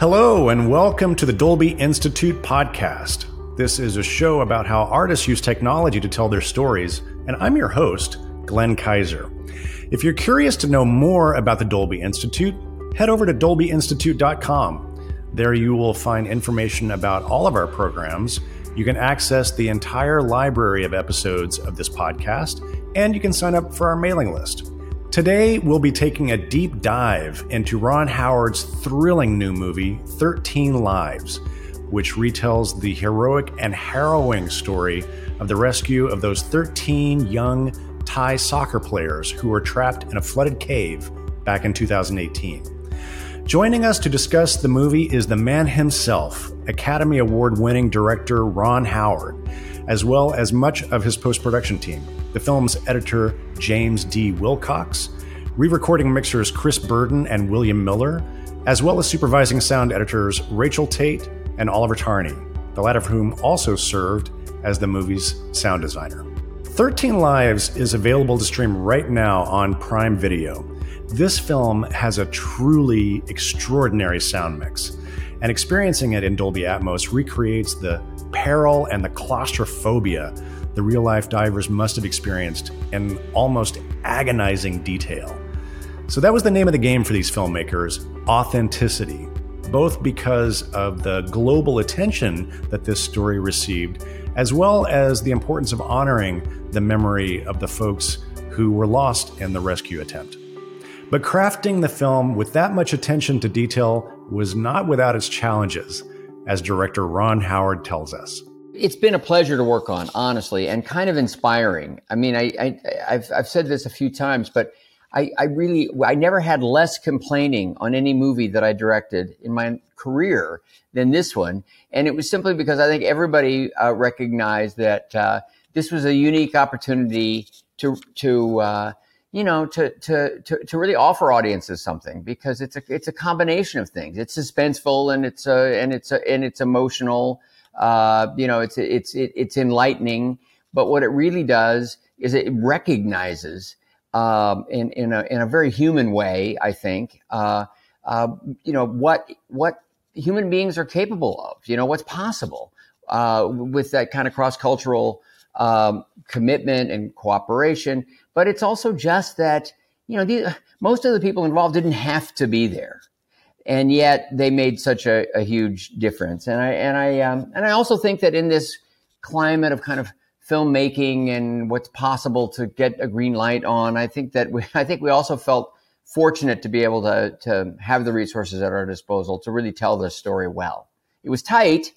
Hello, and welcome to the Dolby Institute podcast. This is a show about how artists use technology to tell their stories, and I'm your host, Glenn Kiser. If you're curious to know more about the Dolby Institute, head over to dolbyinstitute.com. There you will find information about all of our programs. You can access the entire library of episodes of this podcast, and you can sign up for our mailing list. Today, we'll be taking a deep dive into Ron Howard's thrilling new movie, 13 Lives, which retells the heroic and harrowing story of the rescue of those 13 young Thai soccer players who were trapped in a flooded cave back in 2018. Joining us to discuss the movie is the man himself, Academy Award winning director Ron Howard, as well as much of his post production team the film's editor, James D. Wilcox, re recording mixers Chris Burdon and William Miller, as well as supervising sound editors Rachel Tate and Oliver Tarney, the latter of whom also served as the movie's sound designer. 13 Lives is available to stream right now on Prime Video. This film has a truly extraordinary sound mix, and experiencing it in Dolby Atmos recreates the peril and the claustrophobia the real life divers must have experienced in almost agonizing detail. So that was the name of the game for these filmmakers authenticity, both because of the global attention that this story received, as well as the importance of honoring the memory of the folks who were lost in the rescue attempt. But crafting the film with that much attention to detail was not without its challenges, as director Ron Howard tells us it's been a pleasure to work on, honestly, and kind of inspiring. I mean, I, I have I've said this a few times, but I, I really I never had less complaining on any movie that I directed in my career than this one, and it was simply because I think everybody uh, recognized that uh, this was a unique opportunity to to uh, you know to, to to to really offer audiences something because it's a it's a combination of things. It's suspenseful and it's a and it's a and it's emotional uh, you know, it's it's it's enlightening. But what it really does is it recognizes um, in in a in a very human way, I think, uh, uh, you know what what human beings are capable of. You know what's possible uh, with that kind of cross cultural um, commitment and cooperation. But it's also just that you know the, most of the people involved didn't have to be there and yet they made such a, a huge difference. And I and I um, and I also think that in this climate of kind of filmmaking and what's possible to get a green light on, I think that we I think we also felt fortunate to be able to to have the resources at our disposal to really tell this story well. It was tight.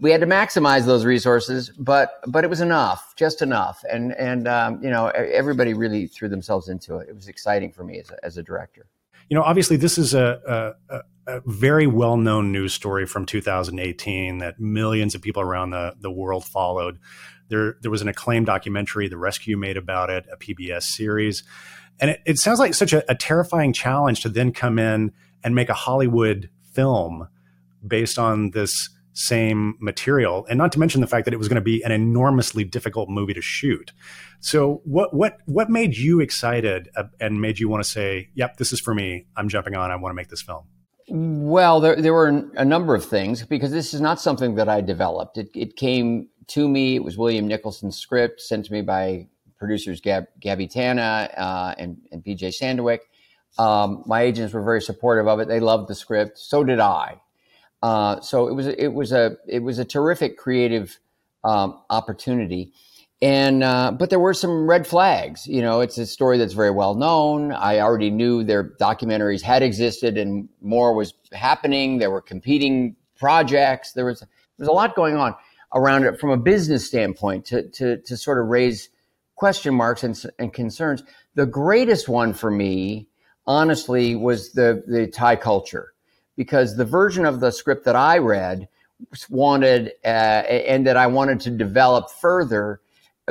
We had to maximize those resources, but but it was enough, just enough, and and um, you know everybody really threw themselves into it. It was exciting for me as a, as a director you know, obviously, this is a, a, a very well known news story from 2018 that millions of people around the, the world followed. There, there was an acclaimed documentary, The Rescue, made about it, a PBS series. And it, it sounds like such a, a terrifying challenge to then come in and make a Hollywood film based on this same material, and not to mention the fact that it was going to be an enormously difficult movie to shoot. So, what what what made you excited uh, and made you want to say, "Yep, this is for me. I'm jumping on. I want to make this film." Well, there, there were a number of things because this is not something that I developed. It, it came to me. It was William Nicholson's script sent to me by producers Gab, Gabby Tana uh, and, and PJ Sandwijk. Um, my agents were very supportive of it. They loved the script. So did I. Uh, so it was it was a it was a terrific creative um, opportunity, and uh, but there were some red flags. You know, it's a story that's very well known. I already knew their documentaries had existed, and more was happening. There were competing projects. There was there was a lot going on around it from a business standpoint to to to sort of raise question marks and, and concerns. The greatest one for me, honestly, was the the Thai culture because the version of the script that I read wanted uh, and that I wanted to develop further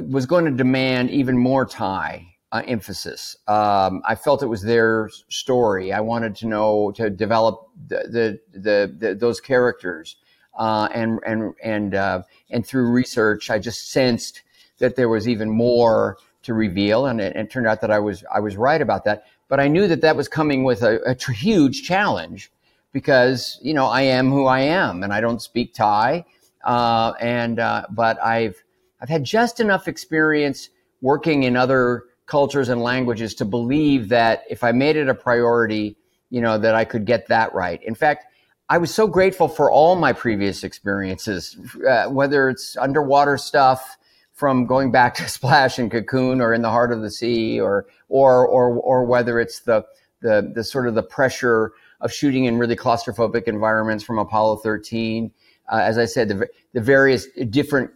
was going to demand even more Thai uh, emphasis. Um, I felt it was their story. I wanted to know to develop the the, the, the those characters, uh, and and and uh, and through research, I just sensed that there was even more to reveal, and it, it, turned out that I was I was right about that. But I knew that that was coming with a, a huge challenge because you know I am who I am, and I don't speak Thai, uh, and uh, but I've I've had just enough experience working in other cultures and languages to believe that if I made it a priority, you know, that I could get that right. In fact, I was so grateful for all my previous experiences, uh, whether it's underwater stuff from going back to Splash and Cocoon or in the heart of the sea, or or or or whether it's the the the sort of the pressure of shooting in really claustrophobic environments from Apollo 13. Uh, as I said, the, the various different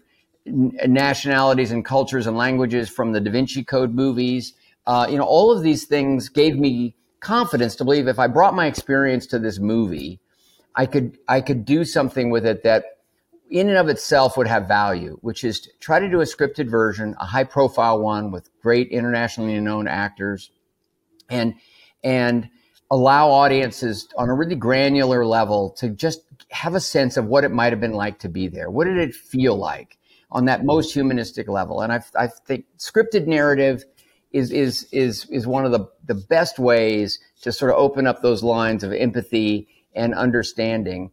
nationalities and cultures and languages from the Da Vinci Code movies. Uh, you know, all of these things gave me confidence to believe if I brought my experience to this movie, I could I could do something with it that in and of itself would have value, which is to try to do a scripted version, a high profile one with great internationally known actors and and allow audiences on a really granular level to just have a sense of what it might have been like to be there. What did it feel like? on that most humanistic level. And I, I think scripted narrative is is is is one of the the best ways to sort of open up those lines of empathy and understanding.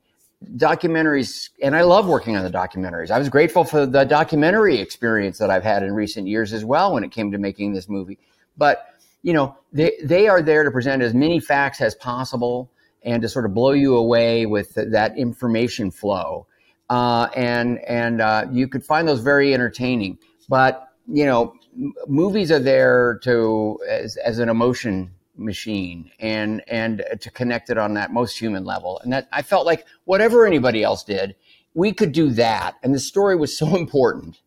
Documentaries, and I love working on the documentaries. I was grateful for the documentary experience that I've had in recent years as well when it came to making this movie. But you know, they they are there to present as many facts as possible and to sort of blow you away with that information flow uh, and and uh, you could find those very entertaining. But you know, m- movies are there to as, as an emotion machine and and to connect it on that most human level. And that I felt like whatever anybody else did, we could do that. And the story was so important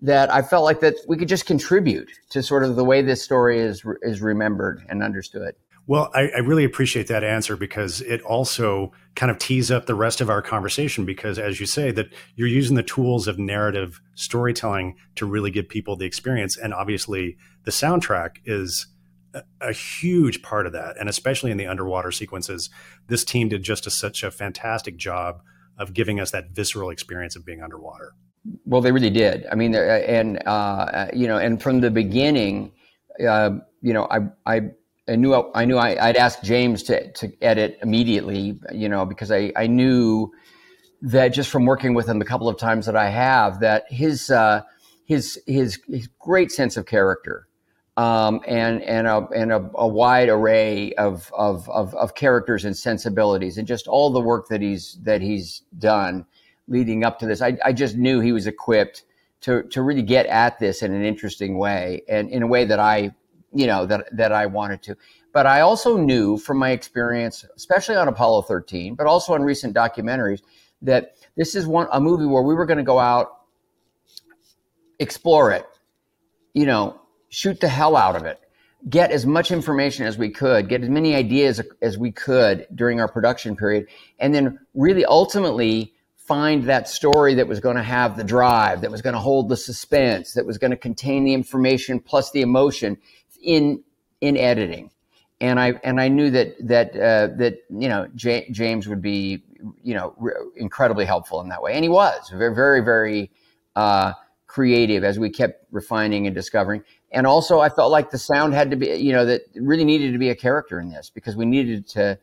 that I felt like that we could just contribute to sort of the way this story is is remembered and understood. Well, I, I, really appreciate that answer because it also kind of tees up the rest of our conversation. Because, as you say, that you're using the tools of narrative storytelling to really give people the experience, and obviously, the soundtrack is a, a huge part of that. And especially in the underwater sequences, this team did just a, such a fantastic job of giving us that visceral experience of being underwater. Well, they really did. I mean, and uh, you know, and from the beginning, uh, you know, I I I knew I knew I, would ask James to to edit immediately, you know, because I I knew that just from working with him the couple of times that I have, that his uh, his his his great sense of character. Um, and and a and a, a wide array of, of, of of characters and sensibilities, and just all the work that he's that he's done leading up to this. I, I just knew he was equipped to to really get at this in an interesting way, and in a way that I you know that that I wanted to. But I also knew from my experience, especially on Apollo 13, but also on recent documentaries, that this is one a movie where we were going to go out, explore it, you know, shoot the hell out of it, get as much information as we could, get as many ideas as we could during our production period, and then really ultimately find that story that was going to have the drive, that was going to hold the suspense, that was going to contain the information plus the emotion in in editing, and I and I knew that that uh, that you know J- James would be you know re- incredibly helpful in that way, and he was very very very uh, creative as we kept refining and discovering. And also, I felt like the sound had to be you know that really needed to be a character in this because we needed to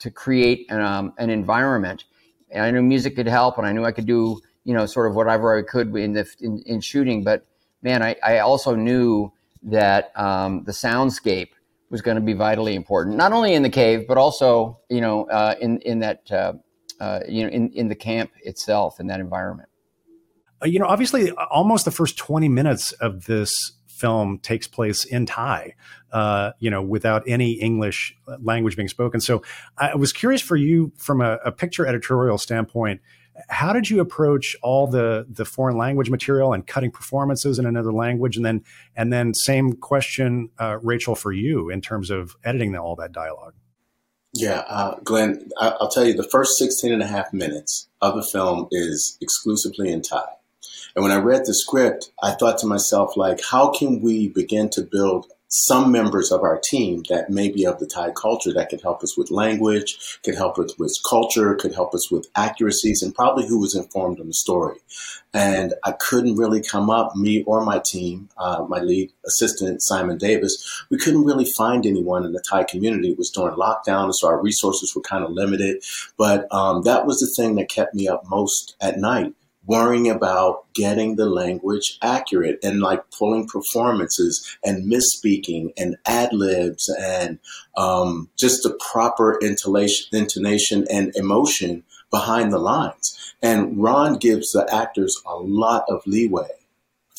to create an, um, an environment. And I knew music could help, and I knew I could do you know sort of whatever I could in the in, in shooting, but man, I, I also knew that um, the soundscape was going to be vitally important, not only in the cave, but also, you know, uh, in in that, uh, uh, you know, in in the camp itself, in that environment. Uh, you know, obviously, almost the first twenty minutes of this film takes place in Thai, uh, you know, without any English language being spoken. So, I was curious for you, from a, a picture editorial standpoint how did you approach all the the foreign language material and cutting performances in another language, and then and then same question, uh, Rachel, for you in terms of editing all that dialogue? Yeah, uh, Glenn, I, will tell you the first 16 and a half minutes of the film is exclusively in Thai. And when I read the script, I thought to myself, like, how can we begin to build some members of our team that may be of the Thai culture that could help us with language, could help us with culture, could help us with accuracies, and probably who was informed on the story. And I couldn't really come up, me or my team, uh, my lead assistant, Simon Davis, we couldn't really find anyone in the Thai community. It was during lockdown, so our resources were kind of limited. But um, that was the thing that kept me up most at night worrying about getting the language accurate and like pulling performances and misspeaking and ad libs and um, just the proper intonation, intonation and emotion behind the lines. And Ron gives the actors a lot of leeway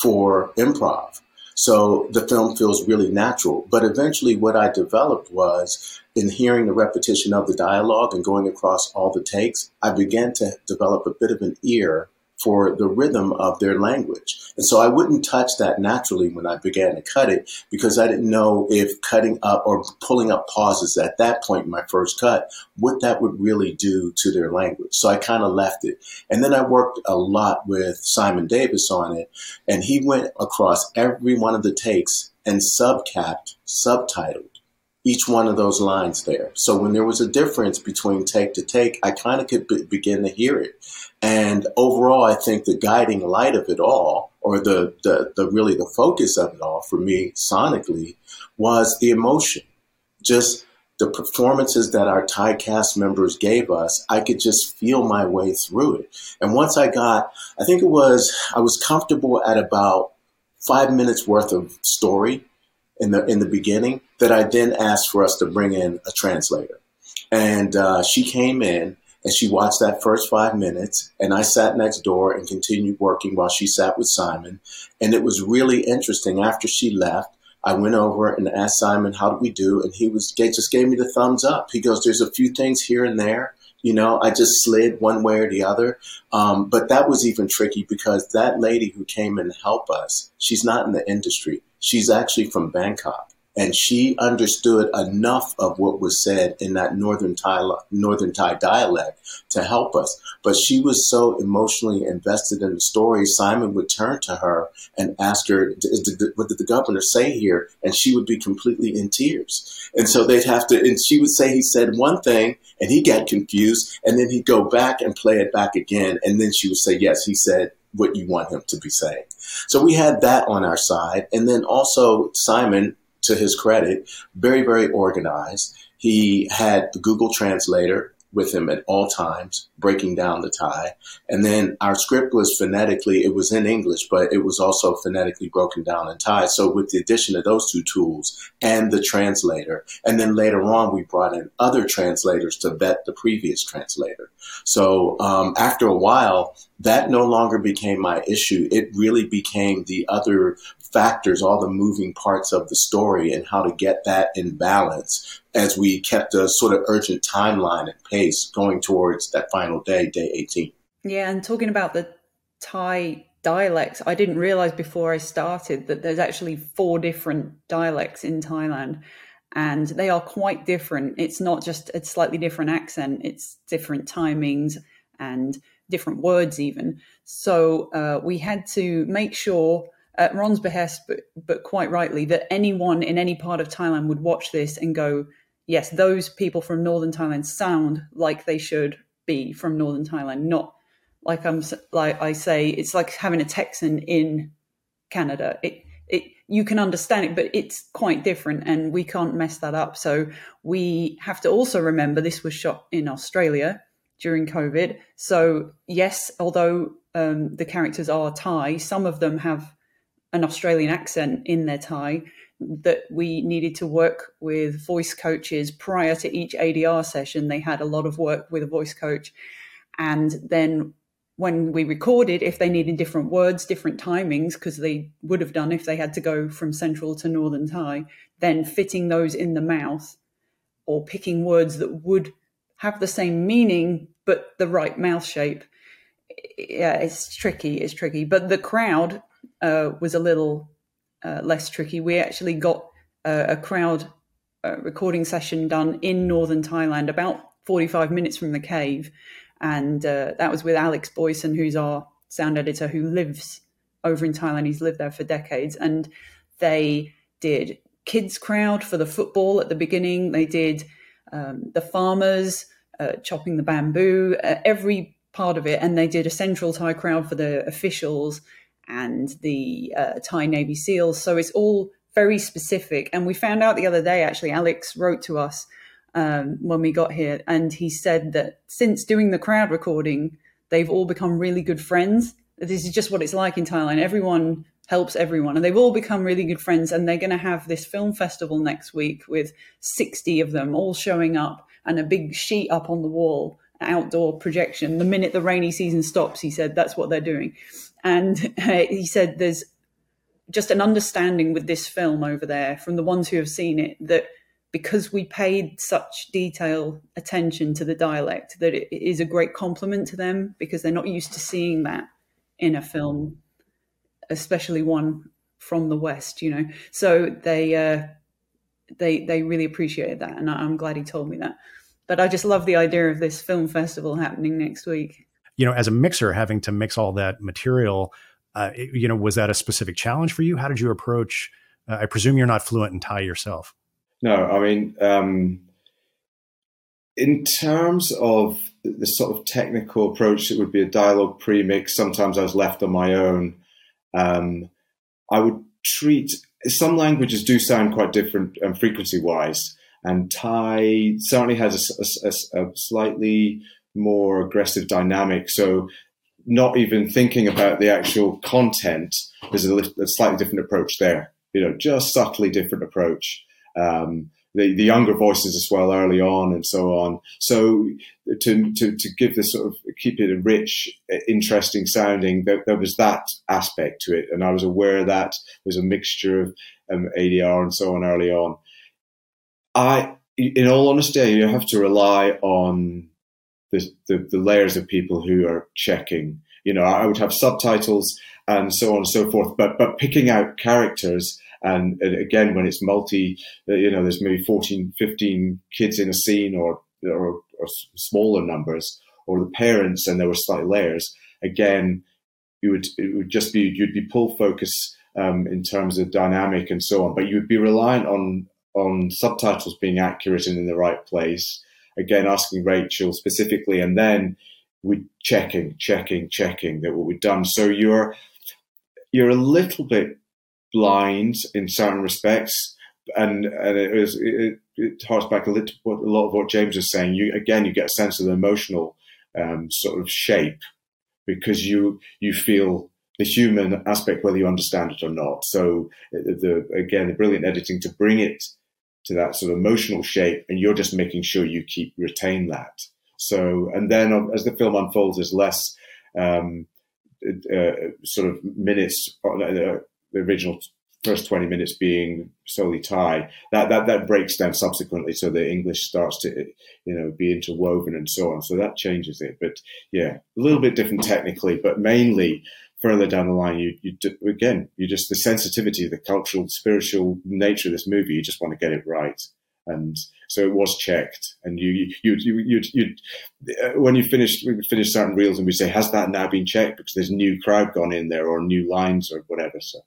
for improv. So the film feels really natural. But eventually, what I developed was in hearing the repetition of the dialogue and going across all the takes, I began to develop a bit of an ear for the rhythm of their language. And so I wouldn't touch that naturally when I began to cut it because I didn't know if cutting up or pulling up pauses at that point in my first cut, what that would really do to their language. So I kind of left it. And then I worked a lot with Simon Davis on it and he went across every one of the takes and subcapped, subtitled each one of those lines there. So when there was a difference between take to take, I kind of could be- begin to hear it. And overall, I think the guiding light of it all, or the, the, the really the focus of it all for me sonically, was the emotion. Just the performances that our Thai cast members gave us, I could just feel my way through it. And once I got, I think it was, I was comfortable at about five minutes worth of story in the in the beginning that I then asked for us to bring in a translator, and uh, she came in and she watched that first five minutes, and I sat next door and continued working while she sat with Simon, and it was really interesting. After she left, I went over and asked Simon, "How did we do?" And he was just gave me the thumbs up. He goes, "There's a few things here and there." You know, I just slid one way or the other. Um, but that was even tricky because that lady who came and helped us, she's not in the industry. She's actually from Bangkok and she understood enough of what was said in that northern Thai northern Thai dialect to help us. But she was so emotionally invested in the story. Simon would turn to her and ask her, "What did the governor say here?" And she would be completely in tears. And so they'd have to, and she would say he said one thing, and he got confused, and then he'd go back and play it back again, and then she would say, "Yes, he said." What you want him to be saying. So we had that on our side. And then also Simon to his credit, very, very organized. He had the Google Translator with him at all times, breaking down the Thai. And then our script was phonetically, it was in English, but it was also phonetically broken down in Thai. So with the addition of those two tools and the translator, and then later on we brought in other translators to vet the previous translator. So um, after a while, that no longer became my issue. It really became the other factors, all the moving parts of the story and how to get that in balance as we kept a sort of urgent timeline and pace going towards that final day, day 18. Yeah, and talking about the Thai dialects, I didn't realize before I started that there's actually four different dialects in Thailand and they are quite different. It's not just a slightly different accent, it's different timings and different words, even. So uh, we had to make sure at Ron's behest, but but quite rightly, that anyone in any part of Thailand would watch this and go, yes, those people from northern Thailand sound like they should be from northern Thailand, not like I'm like I say, it's like having a Texan in Canada. It it you can understand it, but it's quite different, and we can't mess that up. So we have to also remember this was shot in Australia during COVID. So yes, although um, the characters are Thai, some of them have an Australian accent in their Thai that we needed to work with voice coaches prior to each ADR session. They had a lot of work with a voice coach. And then when we recorded, if they needed different words, different timings, because they would have done if they had to go from central to northern Thai, then fitting those in the mouth or picking words that would have the same meaning but the right mouth shape. Yeah, it's tricky. It's tricky. But the crowd uh, was a little uh, less tricky. We actually got uh, a crowd uh, recording session done in northern Thailand, about 45 minutes from the cave. And uh, that was with Alex Boyson, who's our sound editor who lives over in Thailand. He's lived there for decades. And they did kids crowd for the football at the beginning. They did um, the farmers uh, chopping the bamboo, every part of it, and they did a central Thai crowd for the officials and the uh, Thai Navy SEALs. So it's all very specific. And we found out the other day, actually, Alex wrote to us um, when we got here, and he said that since doing the crowd recording, they've all become really good friends. This is just what it's like in Thailand. Everyone helps everyone, and they've all become really good friends. And they're going to have this film festival next week with 60 of them all showing up and a big sheet up on the wall, outdoor projection. The minute the rainy season stops, he said that's what they're doing. And uh, he said there's just an understanding with this film over there from the ones who have seen it that because we paid such detailed attention to the dialect that it is a great compliment to them because they're not used to seeing that in a film especially one from the west you know? So they uh, they they really appreciated that and i'm glad he told me that. But i just love the idea of this film festival happening next week you know as a mixer having to mix all that material uh, you know was that a specific challenge for you how did you approach uh, i presume you're not fluent in thai yourself no, I mean, um, in terms of the sort of technical approach, it would be a dialogue pre-mix. Sometimes I was left on my own. Um, I would treat some languages do sound quite different um, frequency wise, and Thai certainly has a, a, a, slightly more aggressive dynamic. So, not even thinking about the actual content, there's a, a slightly different approach there. You know, just subtly different approach um, the, the younger voices as well early on and so on. So to, to, to give this sort of keep it a rich, interesting sounding, there, there, was that aspect to it. And I was aware that there's a mixture of um, ADR and so on early on. I, in all honesty, you have to rely on the, the, the layers of people who are checking. You know, I would have subtitles and so on and so forth, but, but picking out characters and again, when it's multi, uh, you know, there's maybe 14, 15 kids in a scene or, or, or smaller numbers, or the parents and there were slight layers. Again, you would it would just be you'd be pull focus um, in terms of dynamic and so on, but you'd be reliant on on subtitles being accurate and in the right place. Again, asking Rachel specifically, and then we checking, checking, checking that what we've done. So you're you're a little bit blind in certain respects, and and it was it, it harks back a little a lot of what James was saying. You again, you get a sense of the emotional um, sort of shape because you you feel the human aspect whether you understand it or not. So the again, the brilliant editing to bring it to that sort of emotional shape, and you're just making sure you keep retain that. So and then um, as the film unfolds, there's less. Um, uh, sort of minutes, uh, the original first 20 minutes being solely Thai, that, that, that breaks down subsequently. So the English starts to, you know, be interwoven and so on. So that changes it. But yeah, a little bit different technically, but mainly further down the line, you, you again, you just, the sensitivity, the cultural, spiritual nature of this movie, you just want to get it right. And so it was checked. And you, you, you, you, you, uh, when you finished, we finish certain reels and we say, has that now been checked? Because there's new crowd gone in there or new lines or whatever. So.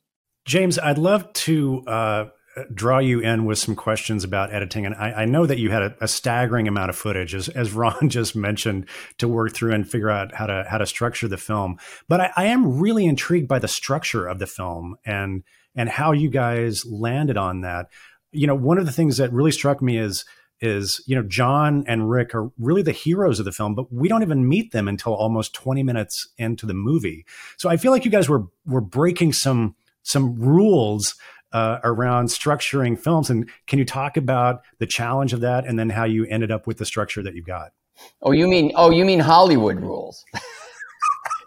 James, I'd love to uh, draw you in with some questions about editing. And I, I know that you had a, a, staggering amount of footage, as, as Ron just mentioned, to work through and figure out how to how to structure the film. But I, I am really intrigued by the structure of the film and and how you guys landed on that. You know, one of the things that really struck me is is you know John and Rick are really the heroes of the film, but we don't even meet them until almost 20 minutes into the movie. So I feel like you guys were were breaking some some rules uh, around structuring films. And can you talk about the challenge of that, and then how you ended up with the structure that you've got? Oh, you mean oh, you mean Hollywood rules?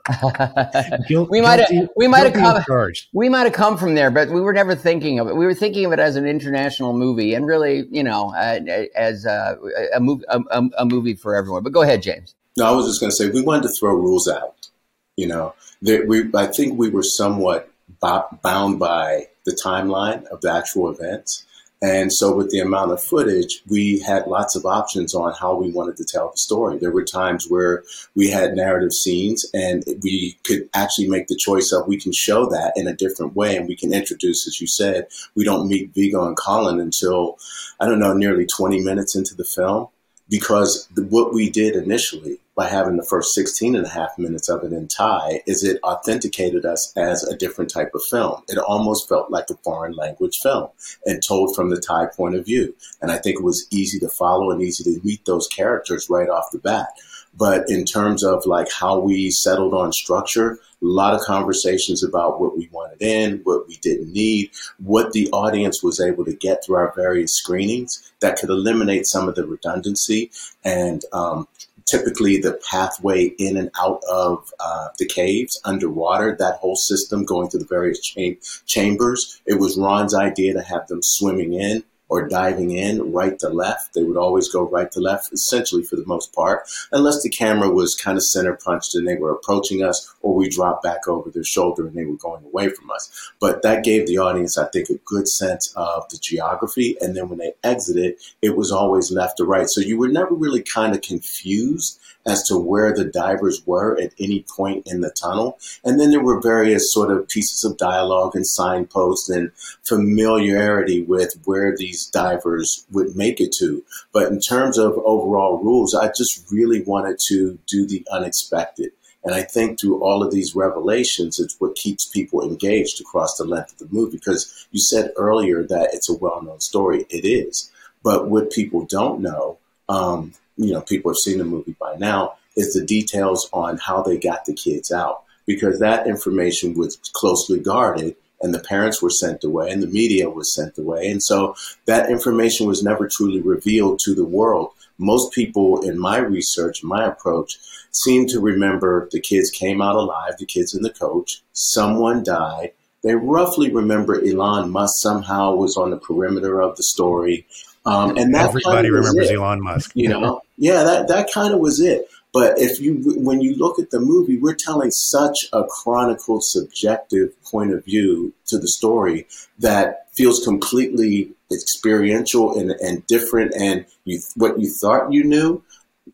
we might have we might have come we might have come from there, but we were never thinking of it. We were thinking of it as an international movie, and really, you know, uh, as a, a, movie a, a, movie for everyone. But go ahead, James. No, I was just going to say we wanted to throw rules out. You know, that we I think we were somewhat bound by the timeline of the actual events And so, with the amount of footage, we had lots of options on how we wanted to tell the story. There were times where we had narrative scenes, and we could actually make the choice of we can show that in a different way, and we can introduce, as you said, we don't meet Viggo and Colin until I don't know, nearly 20 minutes into the film because the, what we did initially by having the first 16 and a half minutes of it in Thai is it authenticated us as a different type of film. It almost felt like a foreign language film and told from the Thai point of view. And I think it was easy to follow and easy to meet those characters right off the bat. But in terms of like how we settled on structure, a lot of conversations about what we wanted in, what we didn't need, what the audience was able to get through our various screenings that could eliminate some of the redundancy and um, typically the pathway in and out of uh, the caves underwater, that whole system going through the various cha- chambers. It was Ron's idea to have them swimming in or diving in right to left. They would always go right to left, essentially for the most part, unless the camera was kind of center punched and they were approaching us, or we dropped back over their shoulder and they were going away from us. But that gave the audience, I think, a good sense of the geography. And then when they exited, it was always left to right. So you were never really kind of confused as to where the divers were at any point in the tunnel. And then there were various sort of pieces of dialogue and signposts and familiarity with where these divers would make it to. But in terms of overall rules, I just really wanted to do the unexpected. And I think through all of these revelations, it's what keeps people engaged across the length of the movie. Because you said earlier that it's a well known story. It is. But what people don't know um, you know people have seen the movie by now is the details on how they got the kids out. Because that information was closely guarded and the parents were sent away and the media was sent away. And so that information was never truly revealed to the world. Most people in my research my approach seem to remember the kids came out alive the kids in the coach someone died. They roughly remember Elon Musk somehow was on the perimeter of the story um, and that everybody remembers it, Elon Musk. You know, yeah, that that kind of was it. But if you, when you look at the movie, we're telling such a chronicle, subjective point of view to the story that feels completely experiential and, and different. And you, what you thought you knew,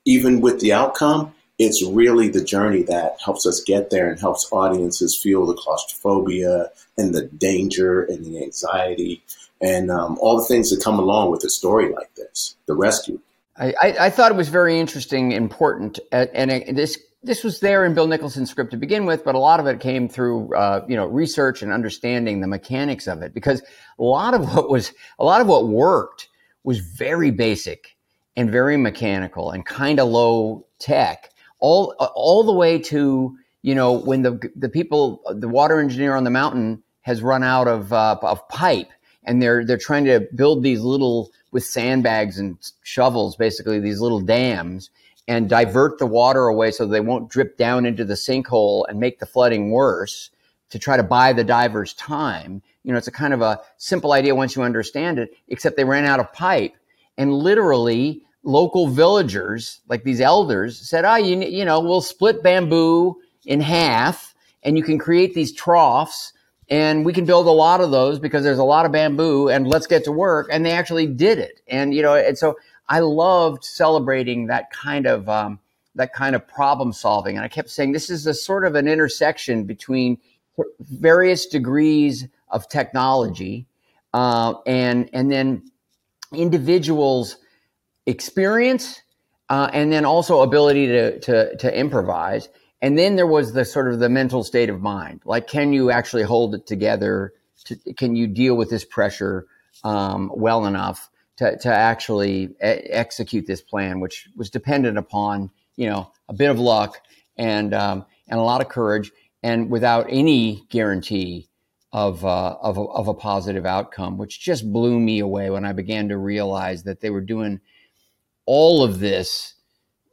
even with the outcome, it's really the journey that helps us get there and helps audiences feel the claustrophobia and the danger and the anxiety and um, all the things that come along with a story like this, the rescue. I, I, thought it was very interesting, important, and it, this this was there in Bill Nicholson's script to begin with, but a lot of it came through uh, you know research and understanding the mechanics of it. Because a lot of what was a lot of what worked was very basic and very mechanical and kind of low tech, all all the way to you know when the the people the water engineer on the mountain has run out of uh, of pipe and they're they're trying to build these little with sandbags and shovels, basically these little dams, and divert the water away so they won't drip down into the sinkhole and make the flooding worse to try to buy the divers time. You know, it's a kind of a simple idea once you understand it, except they ran out of pipe. And literally, local villagers, like these elders, said, oh, you, you know, we'll split bamboo in half and you can create these troughs and we can build a lot of those because there's a lot of bamboo and let's get to work. And they actually did it. And you know and so i loved celebrating that kind of um, that kind of problem solving. And i kept saying this is a sort of an intersection between various degrees of technology uh, and and then individuals experience uh, and then also ability to, to, to improvise and then there was the sort of the mental state of mind. Like, can you actually hold it together? To, can you deal with this pressure um, well enough to, to actually e- execute this plan, which was dependent upon, you know, a bit of luck and, um, and a lot of courage and without any guarantee of, uh, of, a, of a positive outcome, which just blew me away when I began to realize that they were doing all of this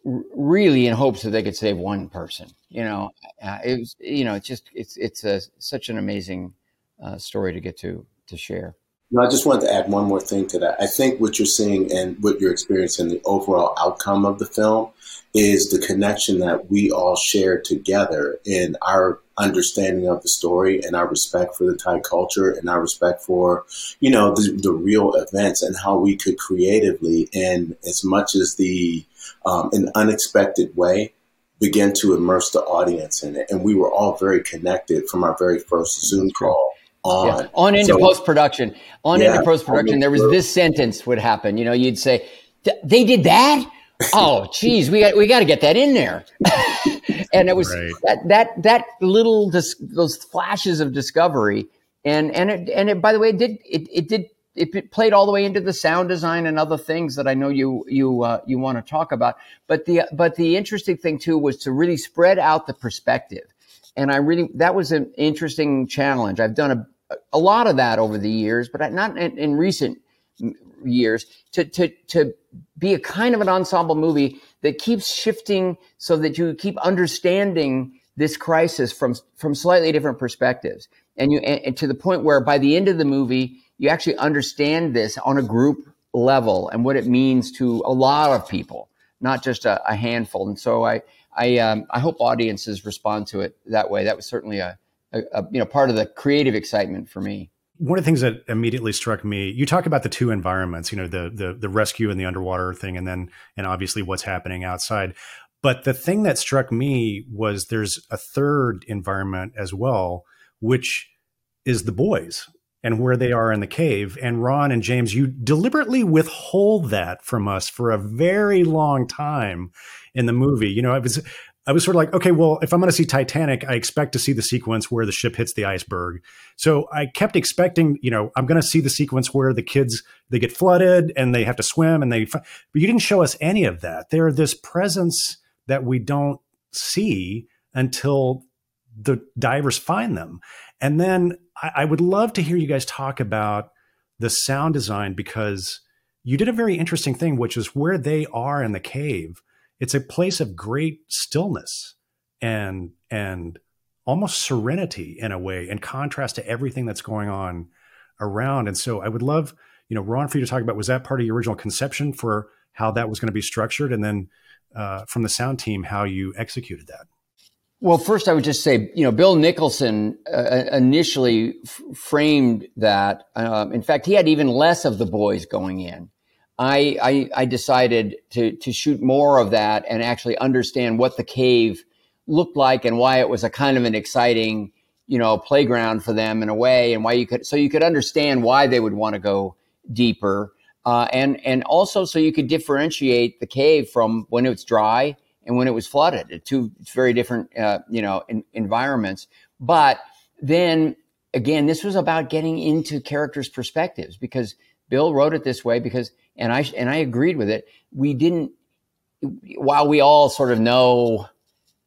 really in hopes that they could save one person. You know, uh, it was, you know, it's just, it's, it's a, such an amazing uh, story to get to, to share. No, I just wanted to add one more thing to that. I think what you're seeing and what you're experiencing, the overall outcome of the film is the connection that we all share together in our understanding of the story and our respect for the Thai culture and our respect for, you know, the, the real events and how we could creatively and as much as the um, an unexpected way begin to immerse the audience in it. And we were all very connected from our very first Zoom call on. Yeah. On into so, post production. On yeah, into post production, there was this sentence would happen. You know, you'd say, "They did that." oh, geez, we got we got to get that in there. and it was right. that that that little dis- those flashes of discovery, and and it and it by the way, it did it it did it played all the way into the sound design and other things that I know you you uh, you want to talk about. But the but the interesting thing too was to really spread out the perspective, and I really that was an interesting challenge. I've done a a lot of that over the years, but not in, in recent years to to to be a kind of an ensemble movie that keeps shifting so that you keep understanding this crisis from from slightly different perspectives and you and to the point where by the end of the movie you actually understand this on a group level and what it means to a lot of people not just a, a handful. And so i i um, i hope audiences respond to it that way. That was certainly a, a, a you know part of the creative excitement for me. One of the things that immediately struck me you talk about the two environments you know the the the rescue and the underwater thing and then and obviously what's happening outside. But the thing that struck me was there's a third environment as well which is the boys and where they are in the cave and ron and james you deliberately withhold that from us for a very long time in the movie you know it was I was sort of like, okay, well, if I'm going to see Titanic, I expect to see the sequence where the ship hits the iceberg. So I kept expecting, you know, I'm going to see the sequence where the kids they get flooded and they have to swim and they. But you didn't show us any of that. They're this presence that we don't see until the divers find them. And then I, I would love to hear you guys talk about the sound design because you did a very interesting thing, which is where they are in the cave it's a place of great stillness and and almost serenity in a way in contrast to everything that's going on around. And so i would love you know ron for you to talk about was that part of your original conception for how that was going to be structured? And then uh, from the sound team how you executed that well first i would just say you know bill nicholson uh, initially f- framed that um, in fact he had even less of the boys going in. I, I, I decided to to shoot more of that and actually understand what the cave looked like and why it was a kind of an exciting you know playground for them in a way and why you could so you could understand why they would want to go deeper uh, and and also so you could differentiate the cave from when it's dry and when it was flooded two very different uh, you know in, environments but then again this was about getting into characters perspectives because bill wrote it this way because and I and I agreed with it. We didn't, while we all sort of know,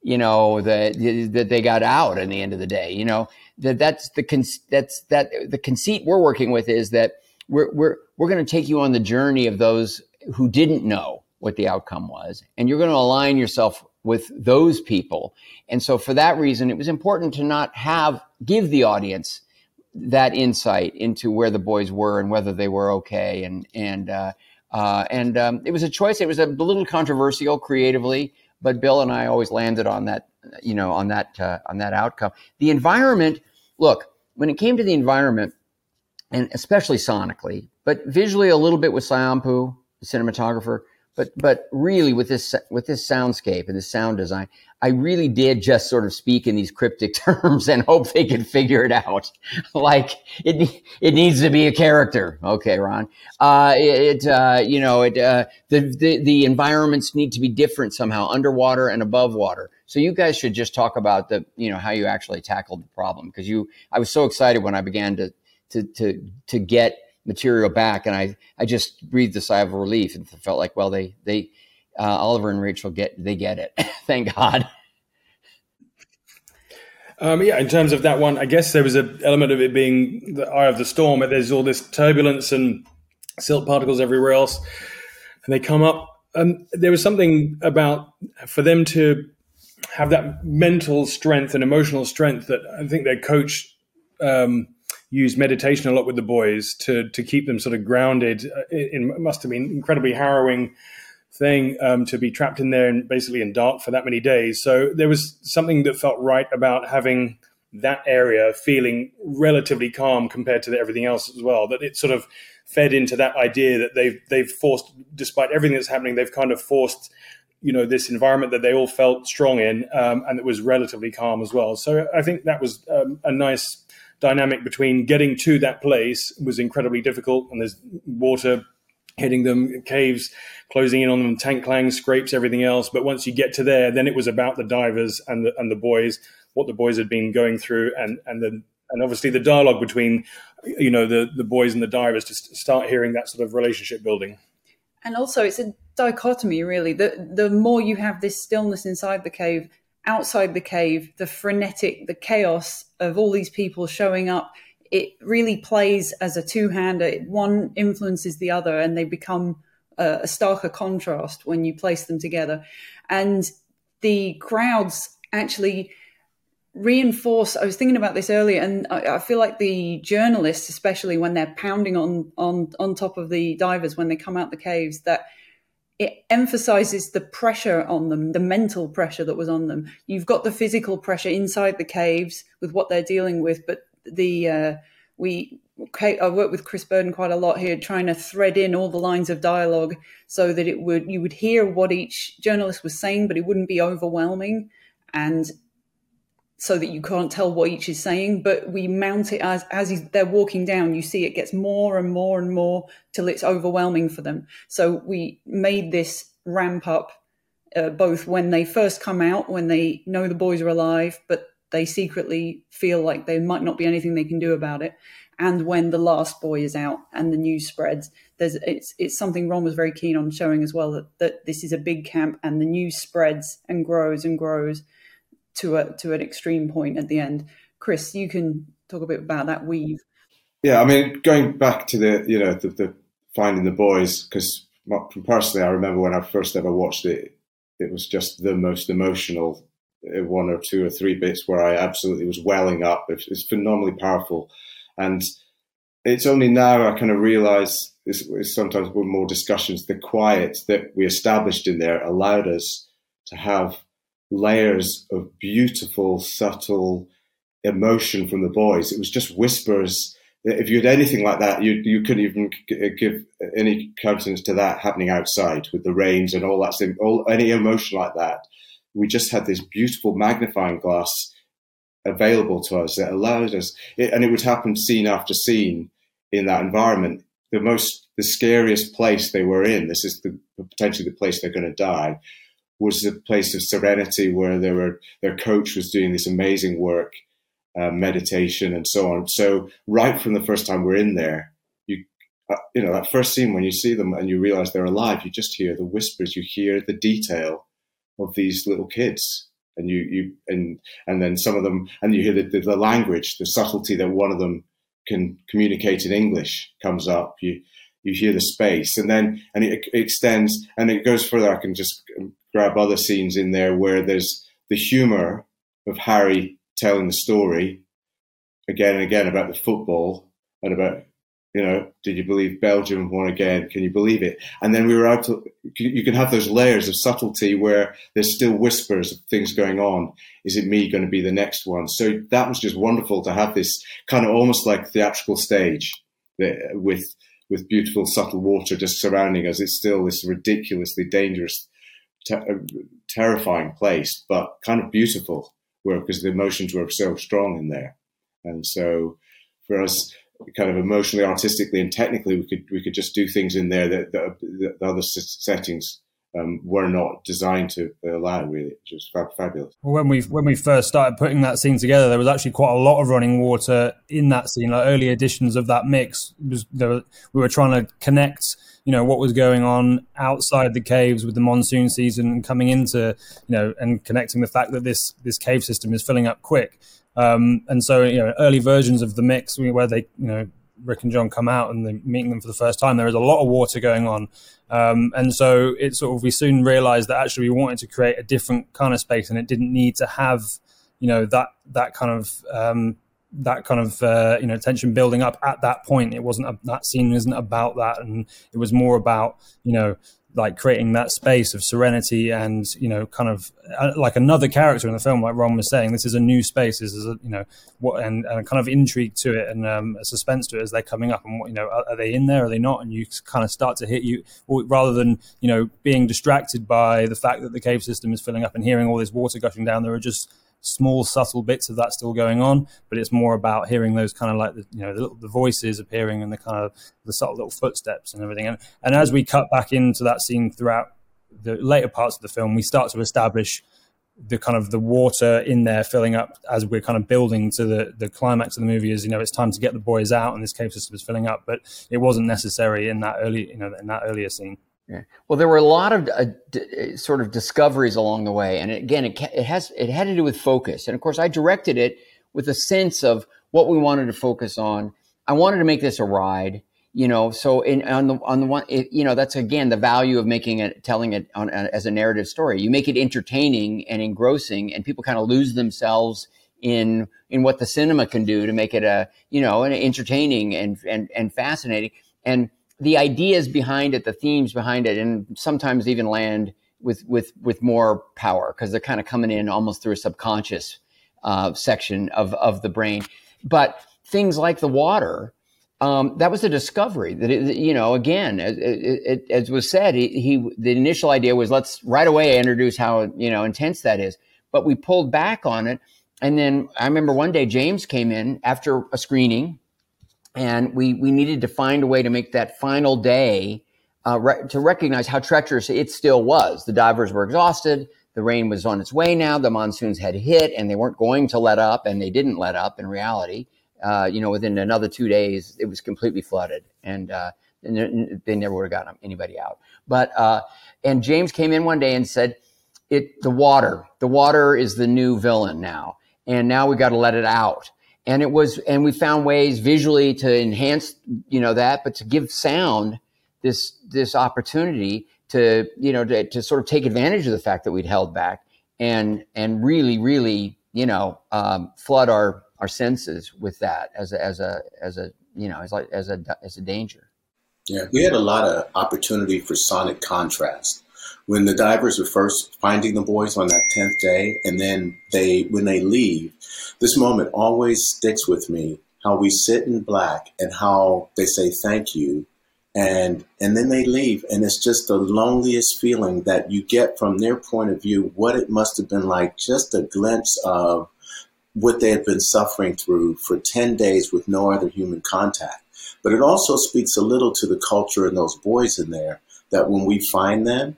you know, that that they got out in the end of the day. You know that that's the con- that's that the conceit we're working with is that we're we're we're going to take you on the journey of those who didn't know what the outcome was, and you're going to align yourself with those people. And so, for that reason, it was important to not have give the audience that insight into where the boys were and whether they were okay. And and uh, uh, and um, it was a choice. It was a little controversial creatively, but Bill and I always landed on that. You know, on that uh, on that outcome. The environment. Look, when it came to the environment, and especially sonically, but visually a little bit with Sayombhu, the cinematographer but but really with this with this soundscape and this sound design i really did just sort of speak in these cryptic terms and hope they could figure it out. Like it it needs to be a character. Okay ron. Uh, it uh, you know it uh, the, the the environments need to be different somehow underwater and above water. So you guys should just talk about the you know how you actually tackled the problem. Because you i was so excited when i began to to to to get material back, and I I just breathed a sigh of relief and felt like, well, they they uh, Oliver and Rachel get they get it. Thank God. Um, yeah, in terms of that one, I guess there was an element of it being the eye of the storm. But there's all this turbulence and silt particles everywhere else, and they come up. And there was something about for them to have that mental strength and emotional strength that I think their coach um, used meditation a lot with the boys to to keep them sort of grounded. Uh, it, it must have been incredibly harrowing thing um, to be trapped in there and basically in dark for that many days. So there was something that felt right about having that area feeling relatively calm compared to everything else as well. That it sort of fed into that idea that they've they've forced, despite everything that's happening, they've kind of forced you know this environment that they all felt strong in um, and it was relatively calm as well so i think that was um, a nice dynamic between getting to that place was incredibly difficult and there's water hitting them caves closing in on them tank clang scrapes everything else. But once you get to there then it was about the divers and the, and the boys what the boys had been going through and and the and obviously the dialogue between you know the the boys and the divers to start hearing that sort of relationship building. And also it's a dichotomy really. The the more you have this stillness inside the cave outside the cave the frenetic the chaos of all these people showing up it really plays as a two-hander. One influences the other and they become a, a starker contrast when you place them together. And the crowds actually reinforce i was thinking about this earlier and I, I, feel like the journalists especially when they're pounding on on on top of the divers when they come out the caves that it emphasizes the pressure on them the mental pressure that was on them you've got the physical pressure inside the caves with what they're dealing with but the uh, we I work with Chris Burdon quite a lot here, trying to thread in all the lines of dialogue so that it would you would hear what each journalist was saying, but it wouldn't be overwhelming. And so that you can't tell what each is saying, but we mount it as as they're walking down. You see, it gets more and more and more till it's overwhelming for them. So we made this ramp up, uh, both when they first come out, when they know the boys are alive, but they secretly feel like there might not be anything they can do about it, and when the last boy is out and the news spreads. There's it's it's something Ron was very keen on showing as well that that this is a big camp and the news spreads and grows and grows to a to an extreme point at the end. Chris, you can talk a bit about that weave. Yeah, I mean, going back to the you know the, the finding the boys because personally, I remember when I first ever watched it, it was just the most emotional uh, one or two or three bits where I absolutely was welling up. It's, it's phenomenally powerful, and it's only now I kind of realise. Sometimes with more discussions, the quiet that we established in there allowed us to have layers of beautiful, subtle emotion from the boys. It was just whispers. If you had anything like that, you you couldn't even uh, give any countenance to that happening outside with the rains and all that. All any emotion like that, we just had this beautiful magnifying glass available to us that allowed us, and it would happen scene after scene in that environment. The most, the scariest place they were in. This is the potentially the place they're going to die was a place of serenity where they were, their coach was doing this amazing work, uh, meditation and so on. So right from the first time we're in there, you, uh, you know, that first scene when you see them and you realize they're alive, you just hear the whispers, you hear the detail of these little kids. And you, you, and, and then some of them, and you hear the, the, the language, the subtlety that one of them can communicate in English comes up. You, you hear the space and then and it, it, extends and it goes further i can just grab other scenes in there where there's the humor of Harry telling the story again and again about the football and about you know, did you believe Belgium won again? Can you believe it? And then we were out to, you can have those layers of subtlety where there's still whispers of things going on. Is it me going to be the next one? So that was just wonderful to have this kind of almost like theatrical stage with, with beautiful subtle water just surrounding us. It's still this ridiculously dangerous ter- uh, terrifying place, but kind of beautiful, where because the emotions were so strong in there, and so for us, kind of emotionally, artistically, and technically, we could we could just do things in there that, that, that the other settings um, were not designed to allow. Really, which was fab- fabulous. Well, when we when we first started putting that scene together, there was actually quite a lot of running water in that scene. Like early editions of that mix was we were trying to connect, you know, what was going on outside the caves with the monsoon season coming into, you know, and connecting the fact that this this cave system is filling up quick. Um, and so, you know, early versions of the mix where they, you know, Rick and John come out and they're meeting them for the first time, there is a lot of water going on. Um, and so it sort of, we soon realized that actually we wanted to create a different kind of space and it didn't need to have, you know, that, that kind of, um, that kind of uh, you know tension building up at that point. It wasn't a, that scene isn't about that, and it was more about you know like creating that space of serenity and you know kind of uh, like another character in the film like ron was saying this is a new space this is a you know what and, and a kind of intrigue to it and um, a suspense to it as they're coming up and what you know are, are, they in there are they not? And you kind of start to hit you rather than you know being distracted by the fact that the cave system is filling up and hearing all this water gushing down there are just small subtle bits of that still going on but it's more about hearing those kind of like the, you know the, the, voices appearing and the kind of the subtle little footsteps and everything. And, and as we cut back into that scene throughout the later parts of the film we start to establish the kind of the water in there filling up as we're kind of building to the the climax of the movie is you know it's time to get the boys out and this cave system is filling up. But it wasn't necessary in that early you know in that earlier scene yeah. Well, there were a lot of uh, d- uh, sort of discoveries along the way, and again, it, it has it had to do with focus. And of course, I directed it with a sense of what we wanted to focus on. I wanted to make this a ride, you know. So, in on the on the one, it, you know, that's again the value of making it, telling it on, uh, as a narrative story. You make it entertaining and engrossing, and people kind of lose themselves in in what the cinema can do to make it a you know an entertaining and and and fascinating and the ideas behind it, the themes behind it, and sometimes even land with with with more power because they're kind of coming in almost through a subconscious uh, section of of the brain. But things like the water, um, that was a discovery that it, you know again as, it, as was said he, he, the initial idea was let's right away introduce how you know intense that is but we pulled back on it and then i remember one day james came in after a screening and we we needed to find a way to make that final day uh, re- to recognize how treacherous it still was. The divers were exhausted. The rain was on its way now. The monsoons had hit, and they weren't going to let up, and they didn't let up. In reality, uh, you know, within another two days, it was completely flooded, and, uh, and they never would have gotten anybody out. But uh, and James came in one day and said, "It the water, the water is the new villain now, and now we got to let it out." And it was and we found ways visually to enhance you know that but to give sound this this opportunity to you know to, to sort of take advantage of the fact that we'd held back and and really really you know um, flood our our senses with that as a as a as a you know as like as a as a danger. Yeah we had a lot of opportunity for sonic contrast when the divers are first finding the boys on that 10th day and then they when they leave this moment always sticks with me how we sit in black and how they say thank you and and then they leave and it's just the loneliest feeling that you get from their point of view what it must have been like just a glimpse of what they had been suffering through for 10 days with no other human contact. But it also speaks a little to the culture and those boys in there that when we find them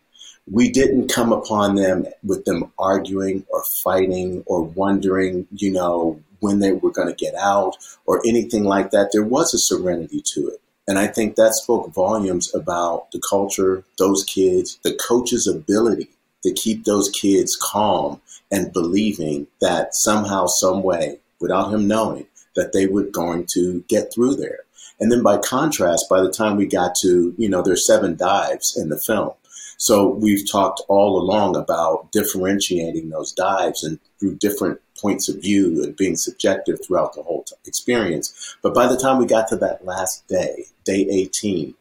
we didn't come upon them with them arguing or fighting or wondering, you know, when they were going to get out or anything like that. There was a serenity to it. And I think that spoke volumes about the culture, those kids, the coach's ability to keep those kids calm and believing that somehow, some way, without him knowing, that they were going to get through there. And then by contrast, by the time we got to, you know, there's seven dives in the film so we've talked all along about differentiating those dives and through different points of view and being subjective throughout the whole t- experience. But by the time we got to that last day, day 18,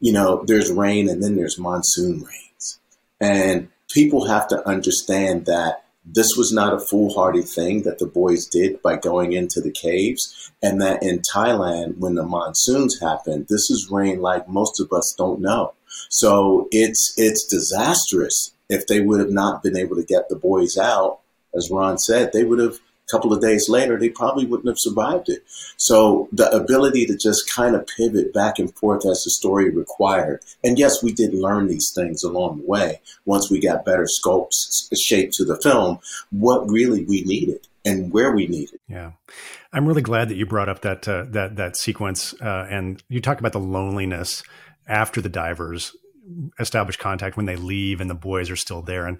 you know, there's rain and then there's monsoon rains. And people have to understand that this was not a foolhardy thing that the boys did by going into the caves. And that in Thailand, when the monsoons happen, this is rain like most of us don't know. So it's it's disastrous if they would have not been able to get the boys out. As Ron said, they would have a couple of days later, they probably wouldn't have survived it. So the ability to just kind of pivot back and forth as the story required. And yes, we did learn these things along the way once we got better scopes, shape to the film, what really we needed and where we needed. Yeah. I'm really glad that you brought up that uh, that that sequence uh, and you talk about the loneliness after the divers establish contact when they leave and the boys are still there. And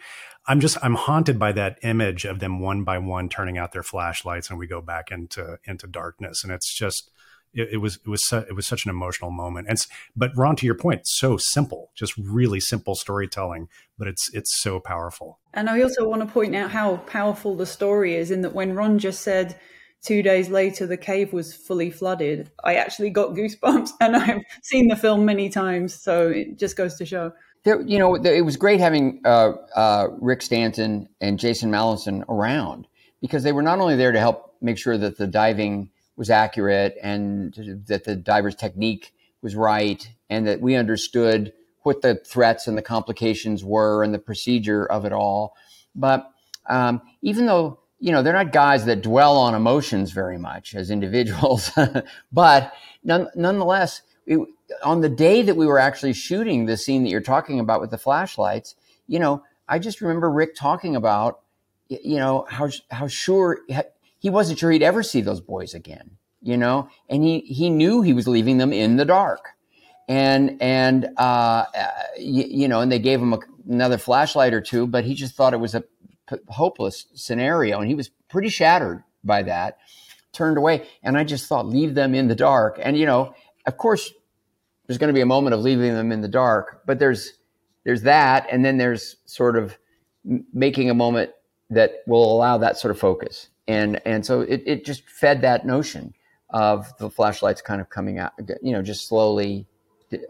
i'm just i'm haunted by that image of them one by one turning out their flashlights and we go back into into darkness. And it's just it, it was it was su- it was such an emotional moment. And but ron to your point so simple just really simple storytelling but it's it's so powerful. And i also want to point out how powerful the story is in that when ron just said two days later the cave was fully flooded, I actually got goosebumps, and I've seen the film many times, so it just goes to show. There, you know, it was great having uh, uh, Rick Stanton and Jason Mallinson around because they were not only there to help make sure that the diving was accurate and that the diver's technique was right and that we understood what the threats and the complications were and the procedure of it all. But um, even though you know they're not guys that dwell on emotions very much as individuals, but none, nonetheless, it, on the day that we were actually shooting the scene that you're talking about with the flashlights, you know, I just remember Rick talking about, you know, how how sure he wasn't sure he'd ever see those boys again, you know, and he he knew he was leaving them in the dark. And and uh, you, you, know, and they gave him a, another flashlight or two, but he just thought it was a p- hopeless scenario, and he was pretty shattered by that. Turned away, and I just thought, leave them in the dark. And you know, of course, there's going to be a moment of leaving them in the dark, but there's there's that, and then there's sort of making a moment that will allow that sort of focus, and and so it, it just fed that notion of the flashlights kind of coming out, you know, just slowly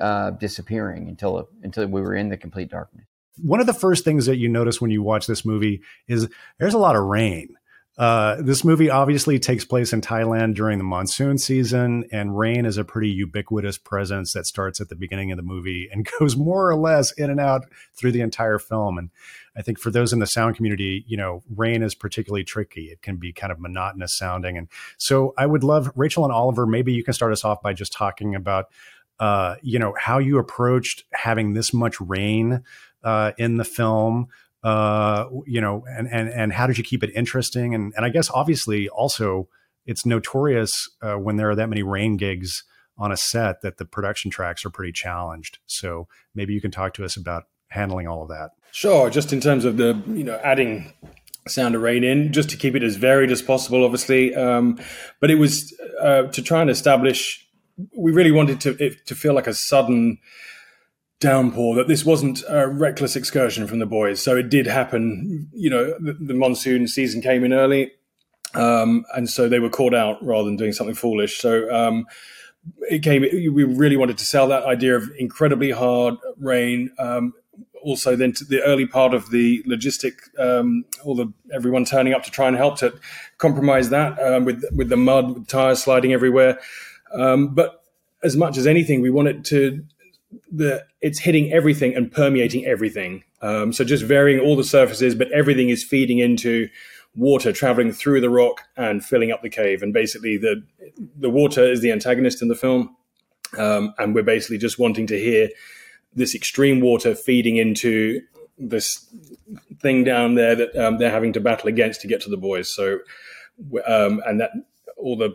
uh, disappearing until until we were in the complete darkness. One of the first things that you notice when you watch this movie is there's a lot of rain. Uh, this movie obviously takes place in Thailand during the monsoon season, and rain is a pretty ubiquitous presence that starts at the beginning of the movie and goes more or less in and out through the entire film. And I think for those in the sound community, you know, rain is particularly tricky. It can be kind of monotonous sounding. And so I would love, Rachel and Oliver, maybe you can start us off by just talking about uh, you know, how you approached having this much rain uh, in the film, uh, you know, and, and, and how did you keep it interesting? And, and I guess obviously also it's notorious uh, when there are that many rain gigs on a set that the production tracks are pretty challenged. So maybe you can talk to us about handling all of that. Sure. Just in terms of the, you know, adding sound of rain in just to keep it as varied as possible, obviously. Um, but it was uh, to try and establish we really wanted to it to feel like a sudden downpour that this wasn't a reckless excursion from the boys. So it did happen you know the, the monsoon season came in early um, and so they were caught out rather than doing something foolish. So um, it came we really wanted to sell that idea of incredibly hard rain um, also then the early part of the logistic um, all the everyone turning up to try and help to compromise that um, with with the mud with tires sliding everywhere. Um, but as much as anything, we wanted to the it's hitting everything and permeating everything. Um, so just varying all the surfaces, but everything is feeding into water traveling through the rock and filling up the cave. And basically, the the water is the antagonist in the film, um, and we're basically just wanting to hear this extreme water feeding into this thing down there that um, they're having to battle against to get to the boys. So, um, and that all the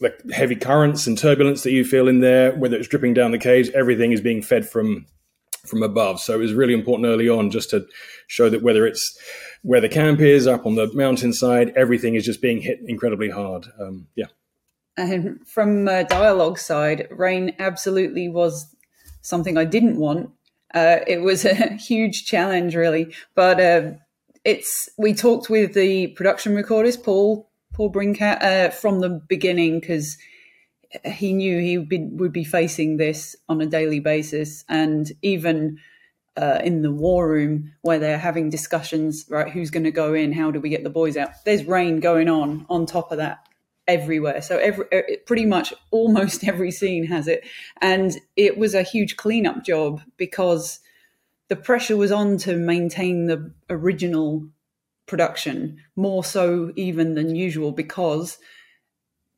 the heavy currents and turbulence that you feel in there, whether it's dripping down the caves, everything is being fed from from above. So it was really important early on just to show that whether it's where the camp is, up on the mountainside, everything is just being hit incredibly hard. Um, yeah. And from a dialogue side, rain absolutely was something I didn't want. Uh, it was a huge challenge, really. But uh, it's we talked with the production recordist, Paul Paul Brinkat uh, from the beginning because he knew he would be, would be, facing this on a daily basis, and even uh, in the war room where they're having discussions, right? Who's going to go in? How do we get the boys out? There's rain going on on top of that everywhere. So every pretty much almost every scene has it, and it was a huge cleanup job because the pressure was on to maintain the original production, more so even than usual, because